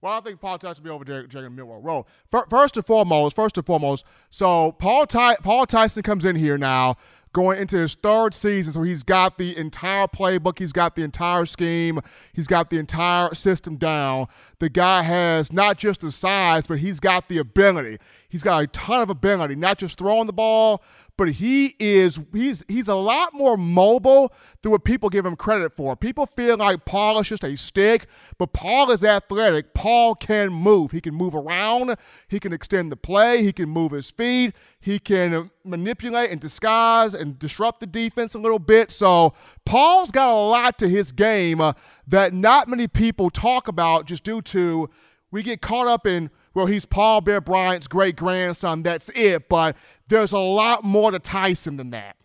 Well, I think Paul Tyson will be over Jalen Milroe. First and foremost, first and foremost, so Paul Ty- Paul Tyson comes in here now going into his third season. So he's got the entire playbook, he's got the entire scheme, he's got the entire system down. The guy has not just the size, but he's got the ability. He's got a ton of ability, not just throwing the ball, but he is he's he's a lot more mobile than what people give him credit for. People feel like Paul is just a stick, but Paul is athletic. Paul can move. He can move around. He can extend the play. He can move his feet. He can manipulate and disguise and disrupt the defense a little bit. So Paul's got a lot to his game uh, that not many people talk about just due to we get caught up in well, he's Paul Bear Bryant's great grandson. That's it. But there's a lot more to Tyson than that.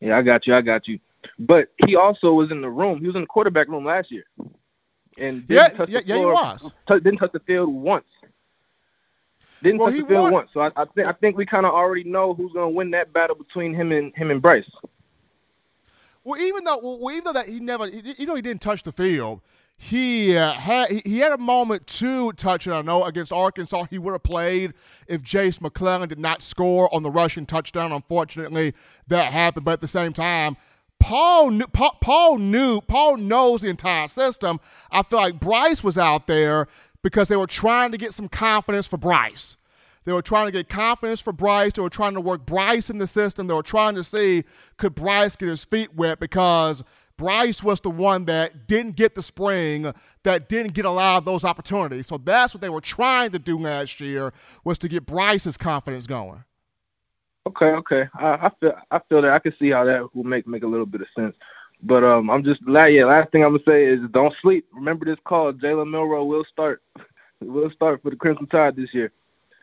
Yeah, I got you. I got you. But he also was in the room. He was in the quarterback room last year, and yeah, yeah, yeah, he was. T- didn't touch the field once. Didn't well, touch the field won. once. So I, I think I think we kind of already know who's going to win that battle between him and him and Bryce. Well, even though well, even though that he never, you know, he didn't touch the field he uh, had he had a moment to touch it. I know against Arkansas he would have played if Jace McClellan did not score on the rushing touchdown. Unfortunately, that happened. But at the same time, Paul knew, Paul, Paul knew Paul knows the entire system. I feel like Bryce was out there because they were trying to get some confidence for Bryce. They were trying to get confidence for Bryce. They were trying to work Bryce in the system. They were trying to see could Bryce get his feet wet because Bryce was the one that didn't get the spring, that didn't get a lot of those opportunities. So that's what they were trying to do last year was to get Bryce's confidence going. Okay, okay. I, I feel I feel that I can see how that will make make a little bit of sense. But um, I'm just yeah. Last thing I'm gonna say is don't sleep. Remember this call. Jalen Milroe will start. will start for the Crimson Tide this year.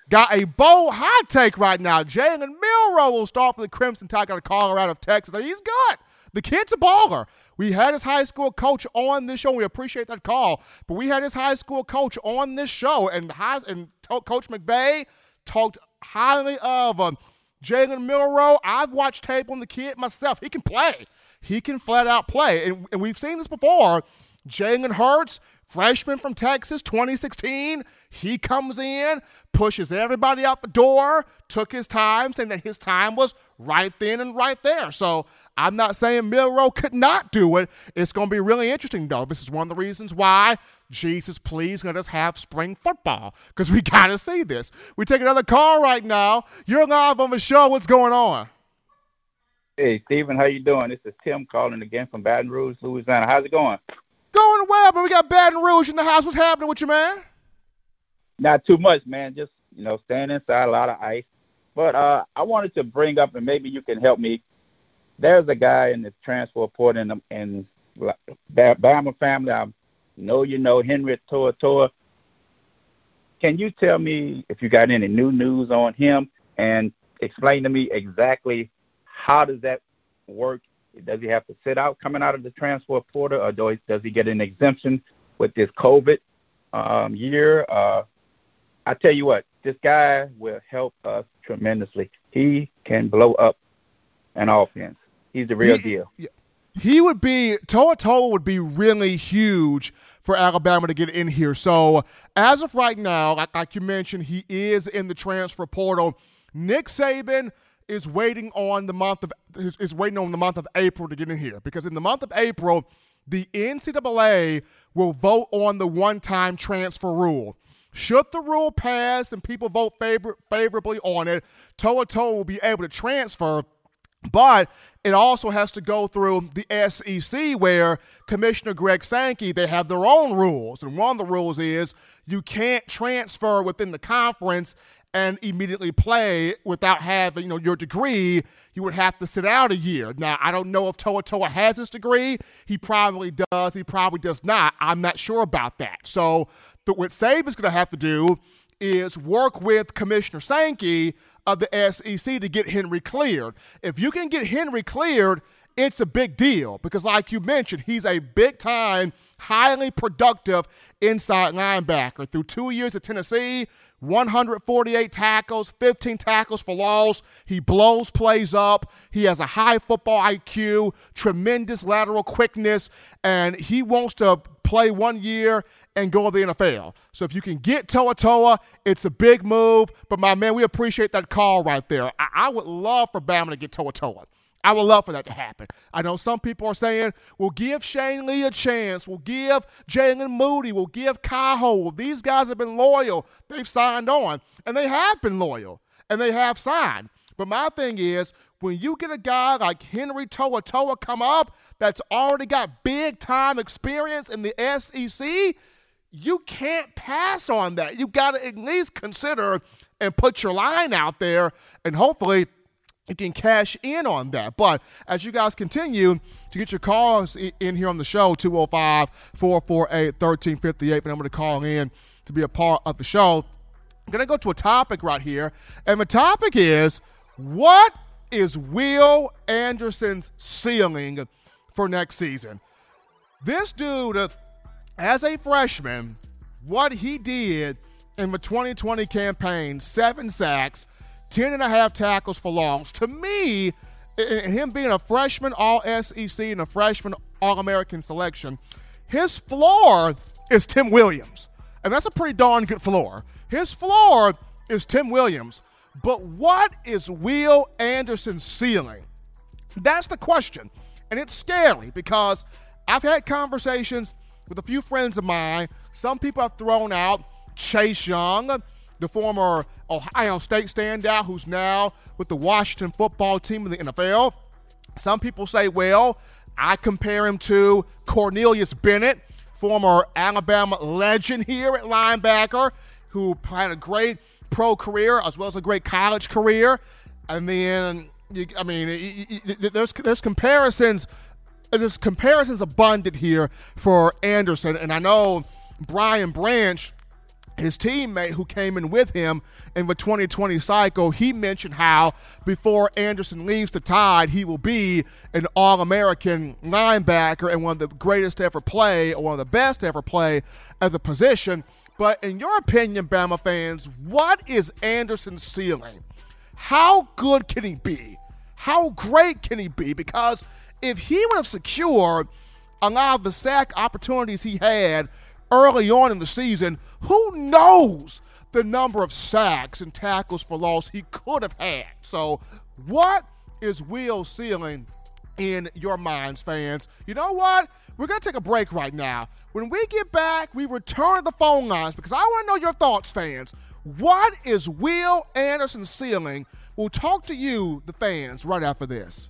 Got a bold hot take right now. Jalen Milroe will start for the Crimson Tide out of Colorado, Texas. He's good. The kid's a baller. We had his high school coach on this show. We appreciate that call, but we had his high school coach on this show, and high, and Coach McVeigh talked highly of um, Jalen Milroe. I've watched tape on the kid myself. He can play. He can flat out play, and, and we've seen this before. Jalen Hurts freshman from Texas, 2016. He comes in, pushes everybody out the door, took his time, saying that his time was right then and right there. So I'm not saying Milroe could not do it. It's going to be really interesting, though. This is one of the reasons why Jesus, please let us have spring football because we got to see this. We take another call right now. You're live on the show. What's going on? Hey, Stephen, how you doing? This is Tim calling again from Baton Rouge, Louisiana. How's it going? Going well, but we got Baton Rouge in the house. What's happening with you, man? Not too much, man. Just you know, staying inside, a lot of ice. But uh, I wanted to bring up, and maybe you can help me. There's a guy in the transfer port in the in Bama family. I know you know Henry To'oTo'o. Can you tell me if you got any new news on him and explain to me exactly how does that work does he have to sit out coming out of the transfer portal, or does he get an exemption with this COVID um, year? Uh, I tell you what, this guy will help us tremendously. He can blow up an offense. He's the real he, deal. He would be To'oTo'o would be really huge for Alabama to get in here. So as of right now, like, like you mentioned, he is in the transfer portal. Nick Saban is waiting on the month of is, is waiting on the month of April to get in here because in the month of April, the NCAA will vote on the one-time transfer rule. Should the rule pass and people vote favor- favorably on it, To'oTo'o will be able to transfer but it also has to go through the SEC where Commissioner Greg Sankey, they have their own rules. And one of the rules is you can't transfer within the conference and immediately play without having you know your degree you would have to sit out a year. Now i don't know if To'oTo'o has his degree. He probably does. He probably does not. I'm not sure about that. So the, what saban's going to have to do is work with commissioner sankey of the SEC to get Henry cleared. If you can get Henry cleared, it's a big deal because, like you mentioned, he's a big time, highly productive inside linebacker. Through two years at Tennessee, 148 tackles, 15 tackles for loss. He blows plays up. He has a high football IQ, tremendous lateral quickness, and he wants to play one year and go to the NFL. So if you can get To'oTo'o, it's a big move. But my man, we appreciate that call right there. I, I would love for Bama to get To'oTo'o. I would love for that to happen. I know some people are saying, we'll give Shane Lee a chance. We'll give Jaylen Moody. We'll give Kaho. These guys have been loyal. They've signed on, and they have been loyal, and they have signed. But my thing is, when you get a guy like Henry To'oTo'o come up that's already got big time experience in the SEC, you can't pass on that. You got to at least consider and put your line out there, and hopefully you can cash in on that. But as you guys continue to get your calls in here on the show, 205 448 1358, and I'm going to call in to be a part of the show. I'm going to go to a topic right here, and the topic is what is Will Anderson's ceiling for next season? This dude uh, as a freshman, what he did in the 2020 campaign seven sacks, 10 and a half tackles for longs. To me, him being a freshman All SEC and a freshman All American selection, his floor is Tim Williams. And that's a pretty darn good floor. His floor is Tim Williams. But what is Will Anderson's ceiling? That's the question. And it's scary because I've had conversations with a few friends of mine. Some people have thrown out Chase Young, the former Ohio State standout who's now with the Washington football team in the NFL. Some people say, well, I compare him to Cornelius Bennett, former Alabama legend here at linebacker, who had a great pro career as well as a great college career. And then, I mean, there's there's comparisons there's comparisons abundant here for Anderson, and I know Brian Branch, his teammate who came in with him in the 2020 cycle, he mentioned how before Anderson leaves the Tide, he will be an All American linebacker and one of the greatest ever play, or one of the best ever play at the position. But in your opinion, Bama fans, what is Anderson's ceiling? How good can he be? How great can he be? Because if he would have secured a lot of the sack opportunities he had early on in the season, who knows the number of sacks and tackles for loss he could have had. So, what is Will's ceiling in your minds, fans? You know what? We're going to take a break right now. When we get back, we return to the phone lines because I want to know your thoughts, fans. What is Will Anderson's ceiling? We'll talk to you, the fans, right after this.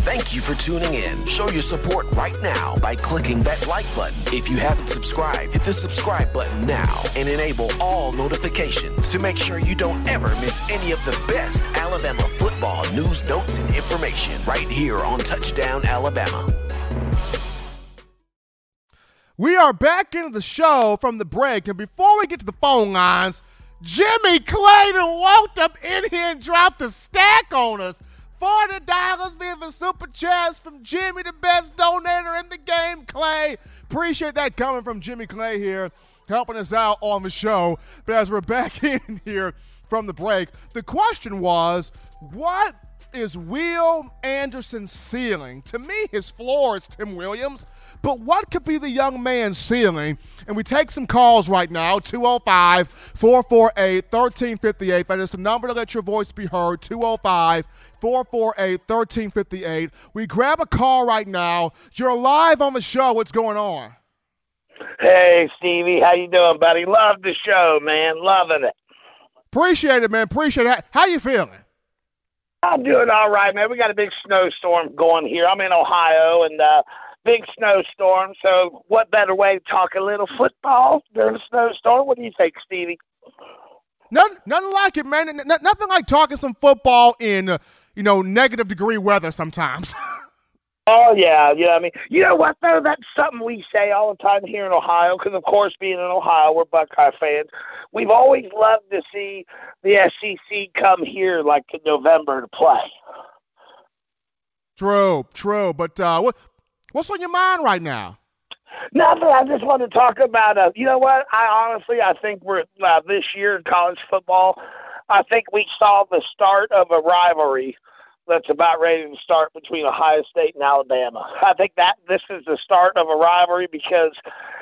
Thank you for tuning in. Show your support right now by clicking that like button. If you haven't subscribed, hit the subscribe button now and enable all notifications to make sure you don't ever miss any of the best Alabama football news, notes, and information right here on Touchdown Alabama. We are back into the show from the break, and before we get to the phone lines, Jimmy Clayton walked up in here and dropped a stack on us. Forty dollars via the super chats from Jimmy, the best donator in the game. Clay, appreciate that coming from Jimmy Clay here, helping us out on the show. But as we're back in here from the break, the question was, what is Will Anderson's ceiling? To me, his floor is Tim Williams. But what could be the young man's ceiling? And we take some calls right now 205 448 1358. That is the number to let your voice be heard 205 448 1358. We grab a call right now. You're live on the show. What's going on? Hey, Stevie. How you doing, buddy? Love the show, man. Loving it. Appreciate it, man. Appreciate it. How you feeling? I'm doing all right, man. We got a big snowstorm going here. I'm in Ohio, and uh, big snowstorm. So, what better way to talk a little football during a snowstorm? What do you think, Stevie? None, nothing like it, man. N- nothing like talking some football in, uh, you know, negative degree weather sometimes. oh yeah, yeah. I mean, you know what though? That's something we say all the time here in Ohio. Because of course, being in Ohio, we're Buckeye fans. We've always loved to see the SEC come here, like in November, to play. True, true. But uh, what, what's on your mind right now? Nothing. I just want to talk about. Uh, you know what? I honestly, I think we're uh, this year in college football. I think we saw the start of a rivalry that's about ready to start between Ohio State and Alabama. I think that this is the start of a rivalry because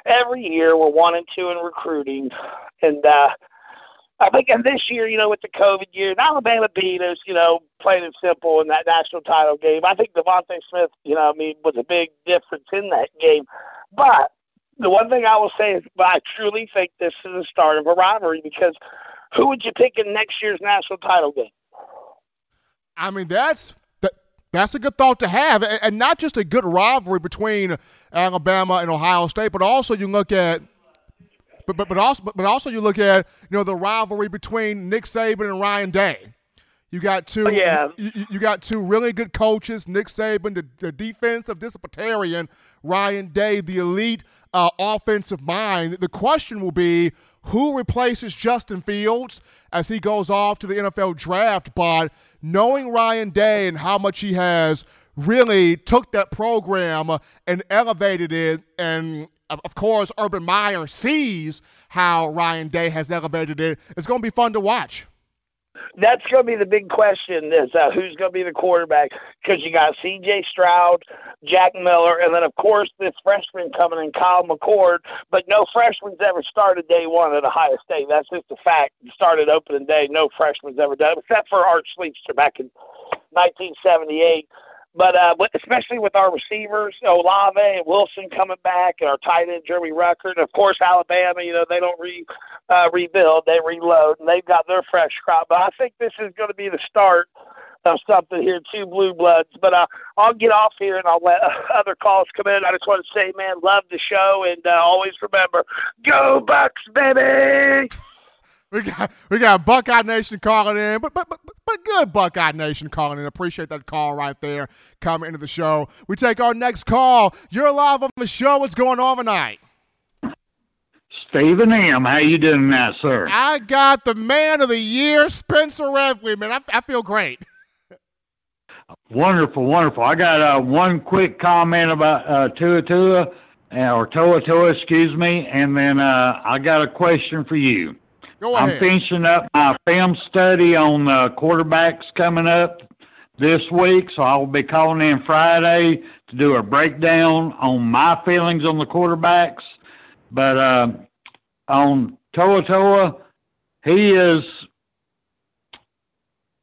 every year we're one and two in recruiting, and uh, I think and this year, you know, with the COVID year, and Alabama beat us, you know, plain and simple in that national title game. I think DeVonta Smith, you know, I mean, was a big difference in that game. But the one thing I will say is, I truly think this is the start of a rivalry because who would you pick in next year's national title game? I mean, that's that, that's a good thought to have, and not just a good rivalry between Alabama and Ohio State, but also you look at. But, but, but also but also you look at you know the rivalry between Nick Saban and Ryan Day. You got two. Oh, yeah. You, you, got two really good coaches. Nick Saban, the, the defensive disciplinarian. Ryan Day, the elite uh, offensive mind. The question will be who replaces Justin Fields as he goes off to the NFL draft. But knowing Ryan Day and how much he has really took that program and elevated it, and of course, Urban Meyer sees how Ryan Day has elevated it. It's going to be fun to watch that's going to be the big question is uh, who's going to be the quarterback because you got C.J. Stroud, Jack Miller, and then of course this freshman coming in, Kyle McCord. But no freshman's ever started day one at Ohio State. That's just a fact. Started opening day, no freshman's ever done, except for Art Schlichter back in 1978. But uh, especially with our receivers, Olave and Wilson coming back, and our tight end Jeremy Ruckert, and of course Alabama. You know they don't re uh, rebuild, they reload, and they've got their fresh crop. But I think this is going to be the start of something here, two blue bloods. But uh, I'll get off here and I'll let other calls come in. I just want to say, man, love the show, and uh, always remember, go Bucks, baby. We got we got Buckeye Nation calling in, but but but but good Buckeye Nation calling in. Appreciate that call right there coming into the show. We take our next call. You're live on the show. What's going on tonight? Stephen M. How you doing now, sir? I got the man of the year, Spencer Revley, man. I, I feel great. wonderful, wonderful. I got uh, one quick comment about uh, Tua Tua, uh, or To'oTo'o, excuse me, and then uh, I got a question for you. Go ahead. I'm finishing up my film study on uh, quarterbacks coming up this week, so I will be calling in Friday to do a breakdown on my feelings on the quarterbacks. But uh, on To'oTo'o, he is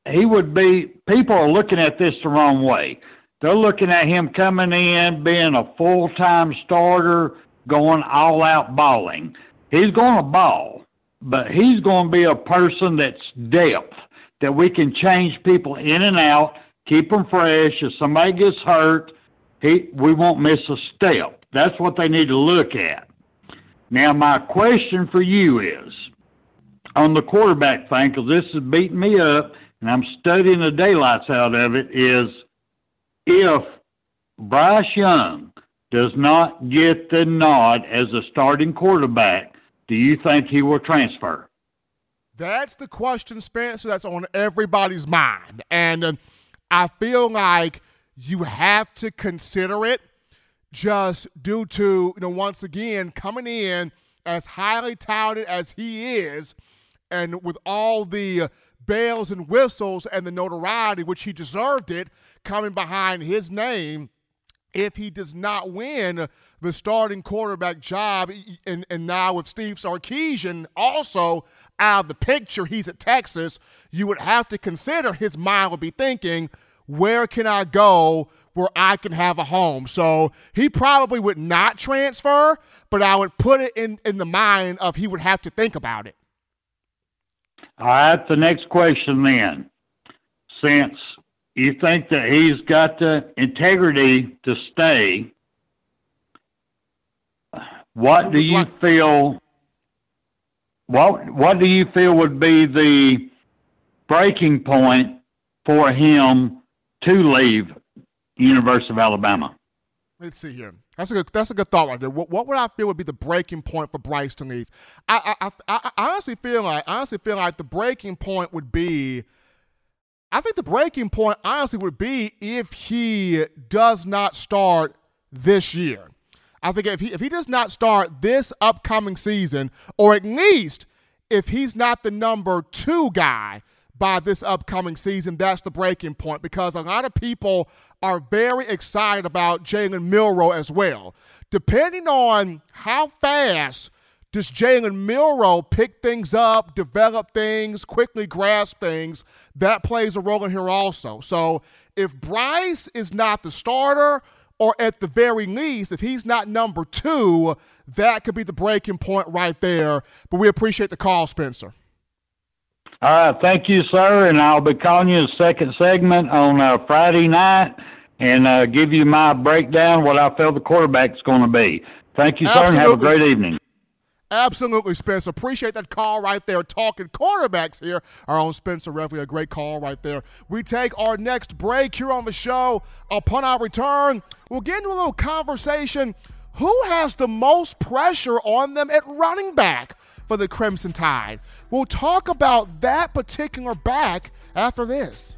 he would be people are looking at this the wrong way. They're looking at him coming in, being a full time starter, going all out balling. He's going to ball, but he's going to be a person that's depth that we can change people in and out, keep them fresh. If somebody gets hurt, he we won't miss a step. That's what they need to look at. Now, my question for you is on the quarterback thing, because this is beating me up and I'm studying the daylights out of it, is if Bryce Young does not get the nod as a starting quarterback, do you think he will transfer? That's the question, Spencer, that's on everybody's mind. And uh, I feel like you have to consider it just due to, you know, once again, coming in as highly touted as he is and with all the bells and whistles and the notoriety, which he deserved it, coming behind his name. If he does not win the starting quarterback job, and, and now with Steve Sarkisian also out of the picture, he's at Texas, you would have to consider his mind would be thinking, where can I go where I can have a home? So he probably would not transfer, but I would put it in, in the mind of he would have to think about it. All right, the next question then. Since you think that he's got the integrity to stay, what do you feel? What What do you feel would be the breaking point for him to leave University of Alabama? Let's see here. That's a good. That's a good thought right there. What, what would I feel would be the breaking point for Bryce to leave? I, I, I, I honestly feel like I honestly feel like the breaking point would be. I think the breaking point honestly would be if he does not start this year. I think if he if he does not start this upcoming season, or at least if he's not the number two guy by this upcoming season, that's the breaking point because a lot of people are very excited about Jalen Milroe as well. Depending on how fast does Jalen Milroe pick things up, develop things, quickly grasp things, that plays a role in here also. So if Bryce is not the starter, or at the very least, if he's not number two, that could be the breaking point right there. But we appreciate the call, Spencer. All right, thank you, sir. And I'll be calling you a second segment on uh, Friday night and uh, give you my breakdown what I feel the quarterback's going to be. Thank you, Absolutely. sir, and have a great evening. Absolutely, Spencer. Appreciate that call right there. Talking quarterbacks here. Our own Spencer Reveley, a great call right there. We take our next break here on the show. Upon our return, we'll get into a little conversation. Who has the most pressure on them at running back? for the Crimson Tide. We'll talk about that particular back after this.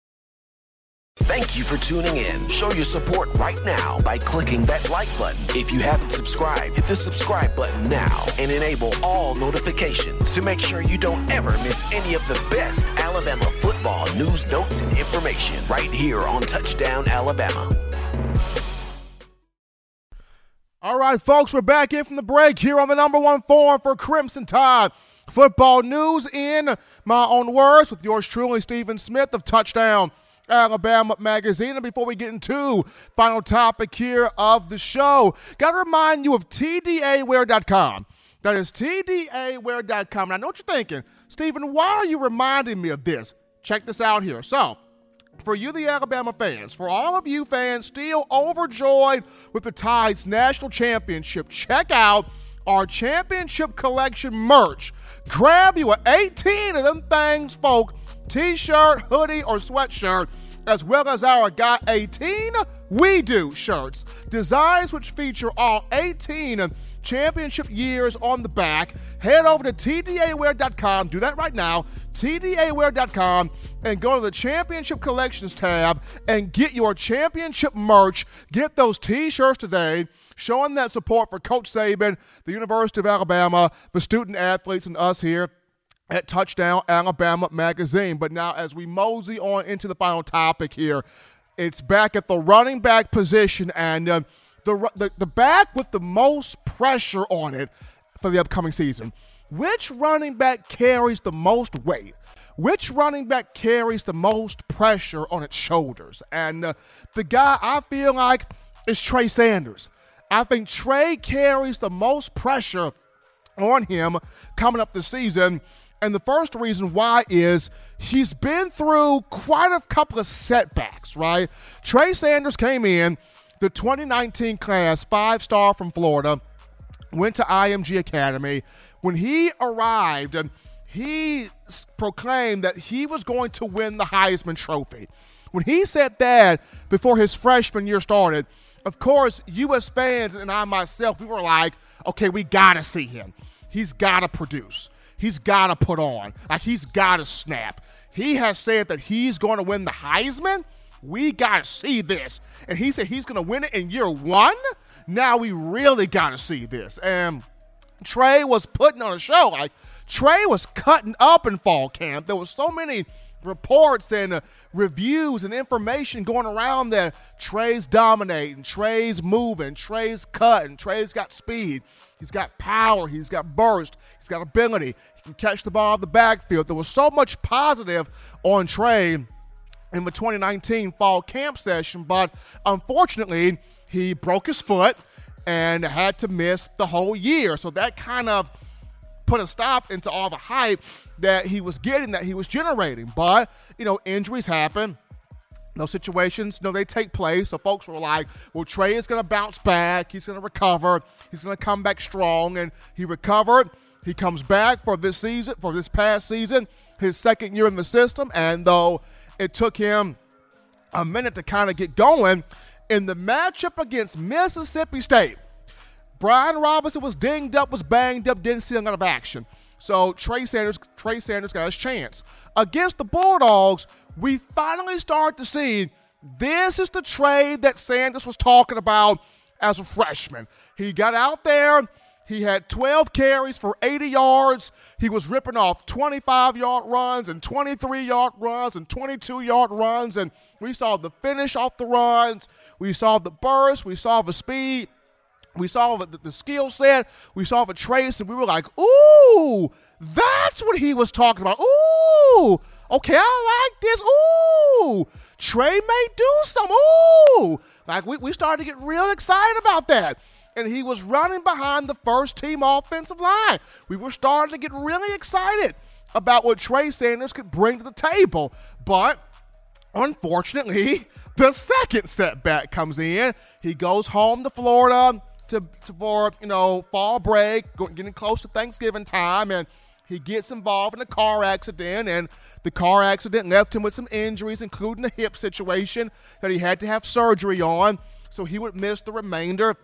Thank you for tuning in. Show your support right now by clicking that like button. If you haven't subscribed, hit the subscribe button now and enable all notifications to make sure you don't ever miss any of the best Alabama football news, notes, and information right here on Touchdown Alabama. All right, folks, we're back in from the break here on the number one forum for Crimson Tide football news in my own words with yours truly, Stephen Smith of Touchdown Alabama Magazine. And before we get into final topic here of the show, got to remind you of TDAwear.com. That is TDAwear.com. And I know what you're thinking. Stephen, why are you reminding me of this? Check this out here. So, for you, the Alabama fans, for all of you fans still overjoyed with the Tide's national championship, check out our championship collection merch. Grab you a 18 of them things, folk, t shirt, hoodie, or sweatshirt as well as our Got 18 We Do shirts. Designs which feature all 18 championship years on the back. Head over to TDAwear.com, do that right now, TDAwear.com, and go to the Championship Collections tab and get your championship merch. Get those t shirts today, showing that support for Coach Saban, the University of Alabama, the student athletes, and us here at Touchdown Alabama Magazine. But now, as we mosey on into the final topic here, it's back at the running back position, and uh, the, the the back with the most pressure on it for the upcoming season. Which running back carries the most weight? Which running back carries the most pressure on its shoulders? And uh, the guy I feel like is Trey Sanders. I think Trey carries the most pressure on him coming up this season and the first reason why is he's been through quite a couple of setbacks, right? Trey Sanders came in, the 2019 class, five star from Florida, went to IMG Academy. When he arrived, um, he proclaimed that he was going to win the Heisman Trophy. When he said that before his freshman year started, of course, U.S. fans and I myself, we were like, okay, we got to see him. He's got to produce he's got to put on. Like he's got to snap. He has said that he's going to win the Heisman. We got to see this. And he said he's going to win it in year one. Now we really got to see this. And Trey was putting on a show. Like Trey was cutting up in fall camp. There was so many reports and uh, reviews and information going around that Trey's dominating, Trey's moving, Trey's cutting, Trey's got speed, he's got power, he's got burst, he's got ability, can catch the ball in the backfield. There was so much positive on Trey in the 2019 fall camp session, but unfortunately, he broke his foot and had to miss the whole year. So that kind of put a stop into all the hype that he was getting, that he was generating. But, you know, injuries happen. Those situations, you know, they take place. So folks were like, well, Trey is going to bounce back. He's going to recover. He's going to come back strong. And he recovered. He comes back for this season, for this past season, his second year in the system. And though it took him a minute to kind of get going, in the matchup against Mississippi State, Brian Robinson was dinged up, was banged up, didn't see a lot of action. So Trey Sanders, Trey Sanders got his chance. Against the Bulldogs, we finally start to see this is the trade that Sanders was talking about as a freshman. He got out there, he had 12 carries for 80 yards. He was ripping off 25 yard runs and 23 yard runs and 22 yard runs. And we saw the finish off the runs. We saw the burst. We saw the speed. We saw the, the skill set. We saw the trace. And we were like, ooh, that's what he was talking about. Ooh, okay, I like this. Ooh, Trey may do some. Ooh. Like we, we started to get real excited about that and he was running behind the first team offensive line. We were starting to get really excited about what Trey Sanders could bring to the table. But unfortunately, the second setback comes in. He goes home to Florida to, to for, you know, fall break, getting close to Thanksgiving time, and he gets involved in a car accident, and the car accident left him with some injuries, including a hip situation that he had to have surgery on. So he would miss the remainder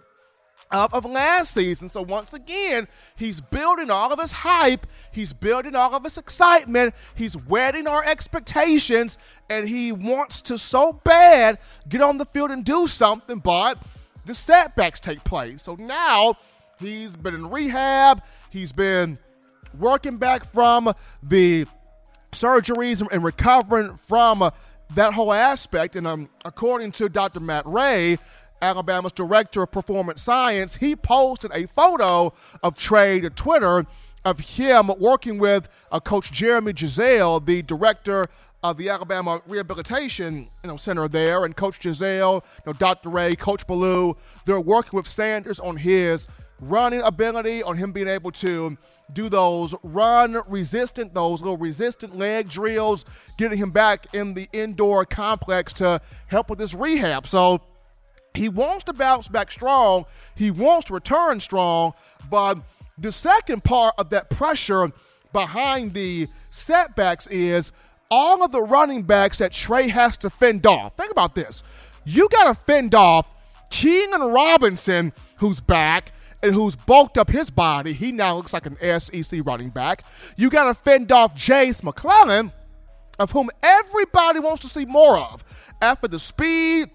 of, of last season. So once again, he's building all of this hype, he's building all of his excitement, he's whetting our expectations, and he wants to so bad get on the field and do something, but the setbacks take place. So now he's been in rehab, he's been working back from the surgeries and recovering from that whole aspect. And um, according to Dr. Matt Rhea, Alabama's director of performance science, he posted a photo of Trey to Twitter of him working with uh, Coach Jeremy Giselle, the director of the Alabama Rehabilitation you know, Center there, and Coach Giselle, you know, Dr. Rhea, Coach Ballou, they're working with Sanders on his running ability, on him being able to do those run resistant, those little resistant leg drills, getting him back in the indoor complex to help with this rehab. So he wants to bounce back strong. He wants to return strong, but the second part of that pressure behind the setbacks is all of the running backs that Trey has to fend off. Think about this. You got to fend off Keilan Robinson, who's back and who's bulked up his body. He now looks like an SEC running back. You got to fend off Jase McClellan, of whom everybody wants to see more of. After the speed,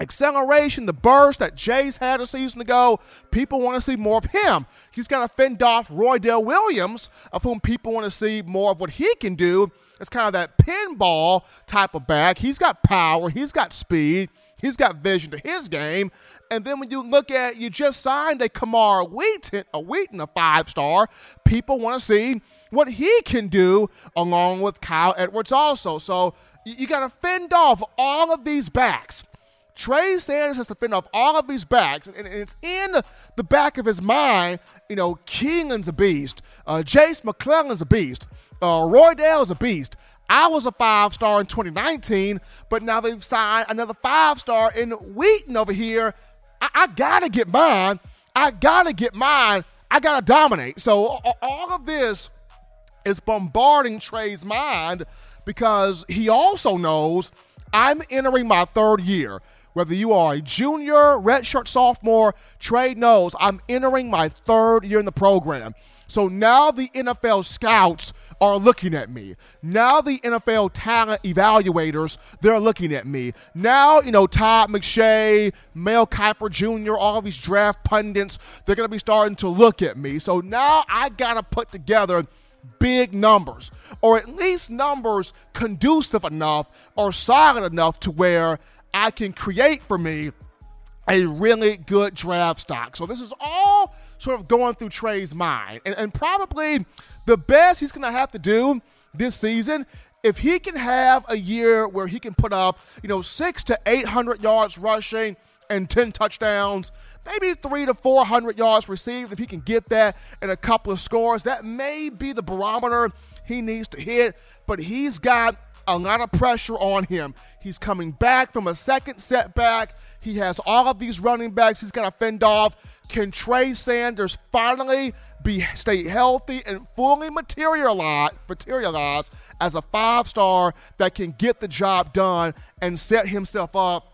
acceleration, the burst that Jase had a season ago, people want to see more of him. He's got to fend off Roydell Williams, of whom people want to see more of what he can do. It's kind of that pinball type of back. He's got power, he's got speed, he's got vision to his game. And then when you look at, you just signed a Camar Wheaton, a Wheaton, a five star. People want to see what he can do along with Kyle Edwards also. So you got to fend off all of these backs. Trey Sanders has to fend off all of these backs, and it's in the back of his mind. You know, Keilan's a beast. Uh, Jase McClellan's a beast. Uh, Roydell's a beast. I was a five star in 2019, but now they've signed another five star in Wheaton over here. I, I gotta get mine. I gotta get mine. I gotta dominate. So all of this is bombarding Trey's mind because he also knows I'm entering my third year. Whether you are a junior, redshirt sophomore, Trey knows I'm entering my third year in the program. So now the NFL scouts are looking at me. Now the NFL talent evaluators, they're looking at me. Now, you know, Todd McShay, Mel Kiper Jr., all these draft pundits, they're going to be starting to look at me. So now I got to put together big numbers, or at least numbers conducive enough or solid enough to where I can create for me a really good draft stock. So this is all sort of going through Trey's mind. And, and probably the best he's going to have to do this season if he can have a year where he can put up, you know, six to 800 yards rushing and 10 touchdowns, maybe three to 400 yards received, if he can get that and a couple of scores, that may be the barometer he needs to hit. But he's got a lot of pressure on him. He's coming back from a second setback. He has all of these running backs he's got to fend off. Can Trey Sanders finally be stay healthy and fully materialize materialize as a five star that can get the job done and set himself up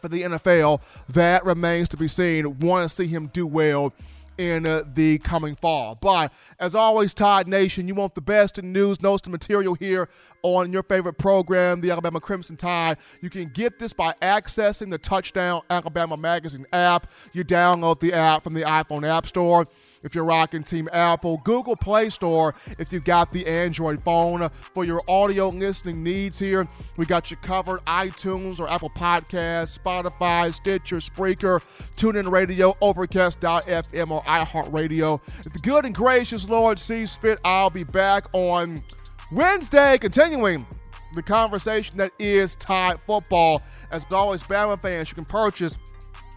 for the NFL? That remains to be seen. Want to see him do well in uh, the coming fall. But as always, Tide Nation, you want the best in news, notes, and material here on your favorite program, the Alabama Crimson Tide. You can get this by accessing the Touchdown Alabama Magazine app. You download the app from the iPhone App Store if you're rocking Team Apple, Google Play Store if you've got the Android phone. For your audio listening needs here, we got you covered iTunes or Apple Podcasts, Spotify, Stitcher, Spreaker, TuneIn Radio, Overcast.fm, or iHeartRadio. If the good and gracious Lord sees fit, I'll be back on Wednesday, continuing the conversation that is Tide football. As always, Bama fans, you can purchase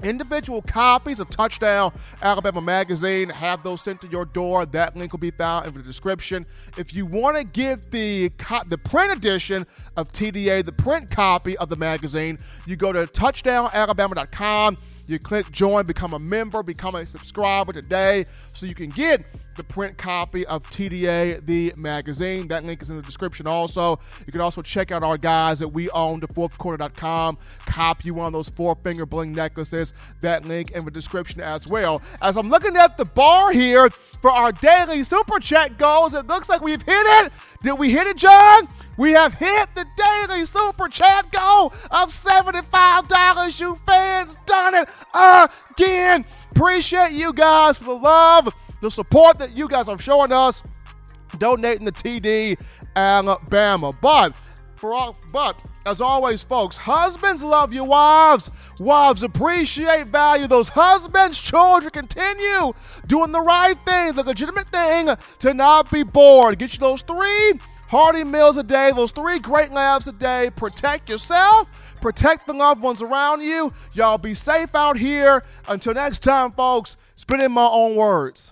Individual copies of Touchdown Alabama Magazine have those sent to your door. That link will be found in the description. If you want to get the co- the print edition of TDA, the print copy of the magazine, you go to touchdownalabama.com. You click join, become a member, become a subscriber today so you can get the print copy of TDA, the magazine. That link is in the description also. You can also check out our guys at we own the fourth quarter.com. Copy one of those four finger bling necklaces. That link in the description as well. As I'm looking at the bar here for our daily super chat goals, it looks like we've hit it. Did we hit it, John? We have hit the daily super chat goal of $75. You fans done it again. Appreciate you guys for the love the support that you guys are showing us donating the TD Alabama. But for all. But as always, folks, husbands love your wives. Wives appreciate, value those husbands. Children continue doing the right thing, the legitimate thing, to not be bored. Get you those three hearty meals a day, those three great laughs a day. Protect yourself, protect the loved ones around you. Y'all be safe out here. Until next time, folks, spit in my own words.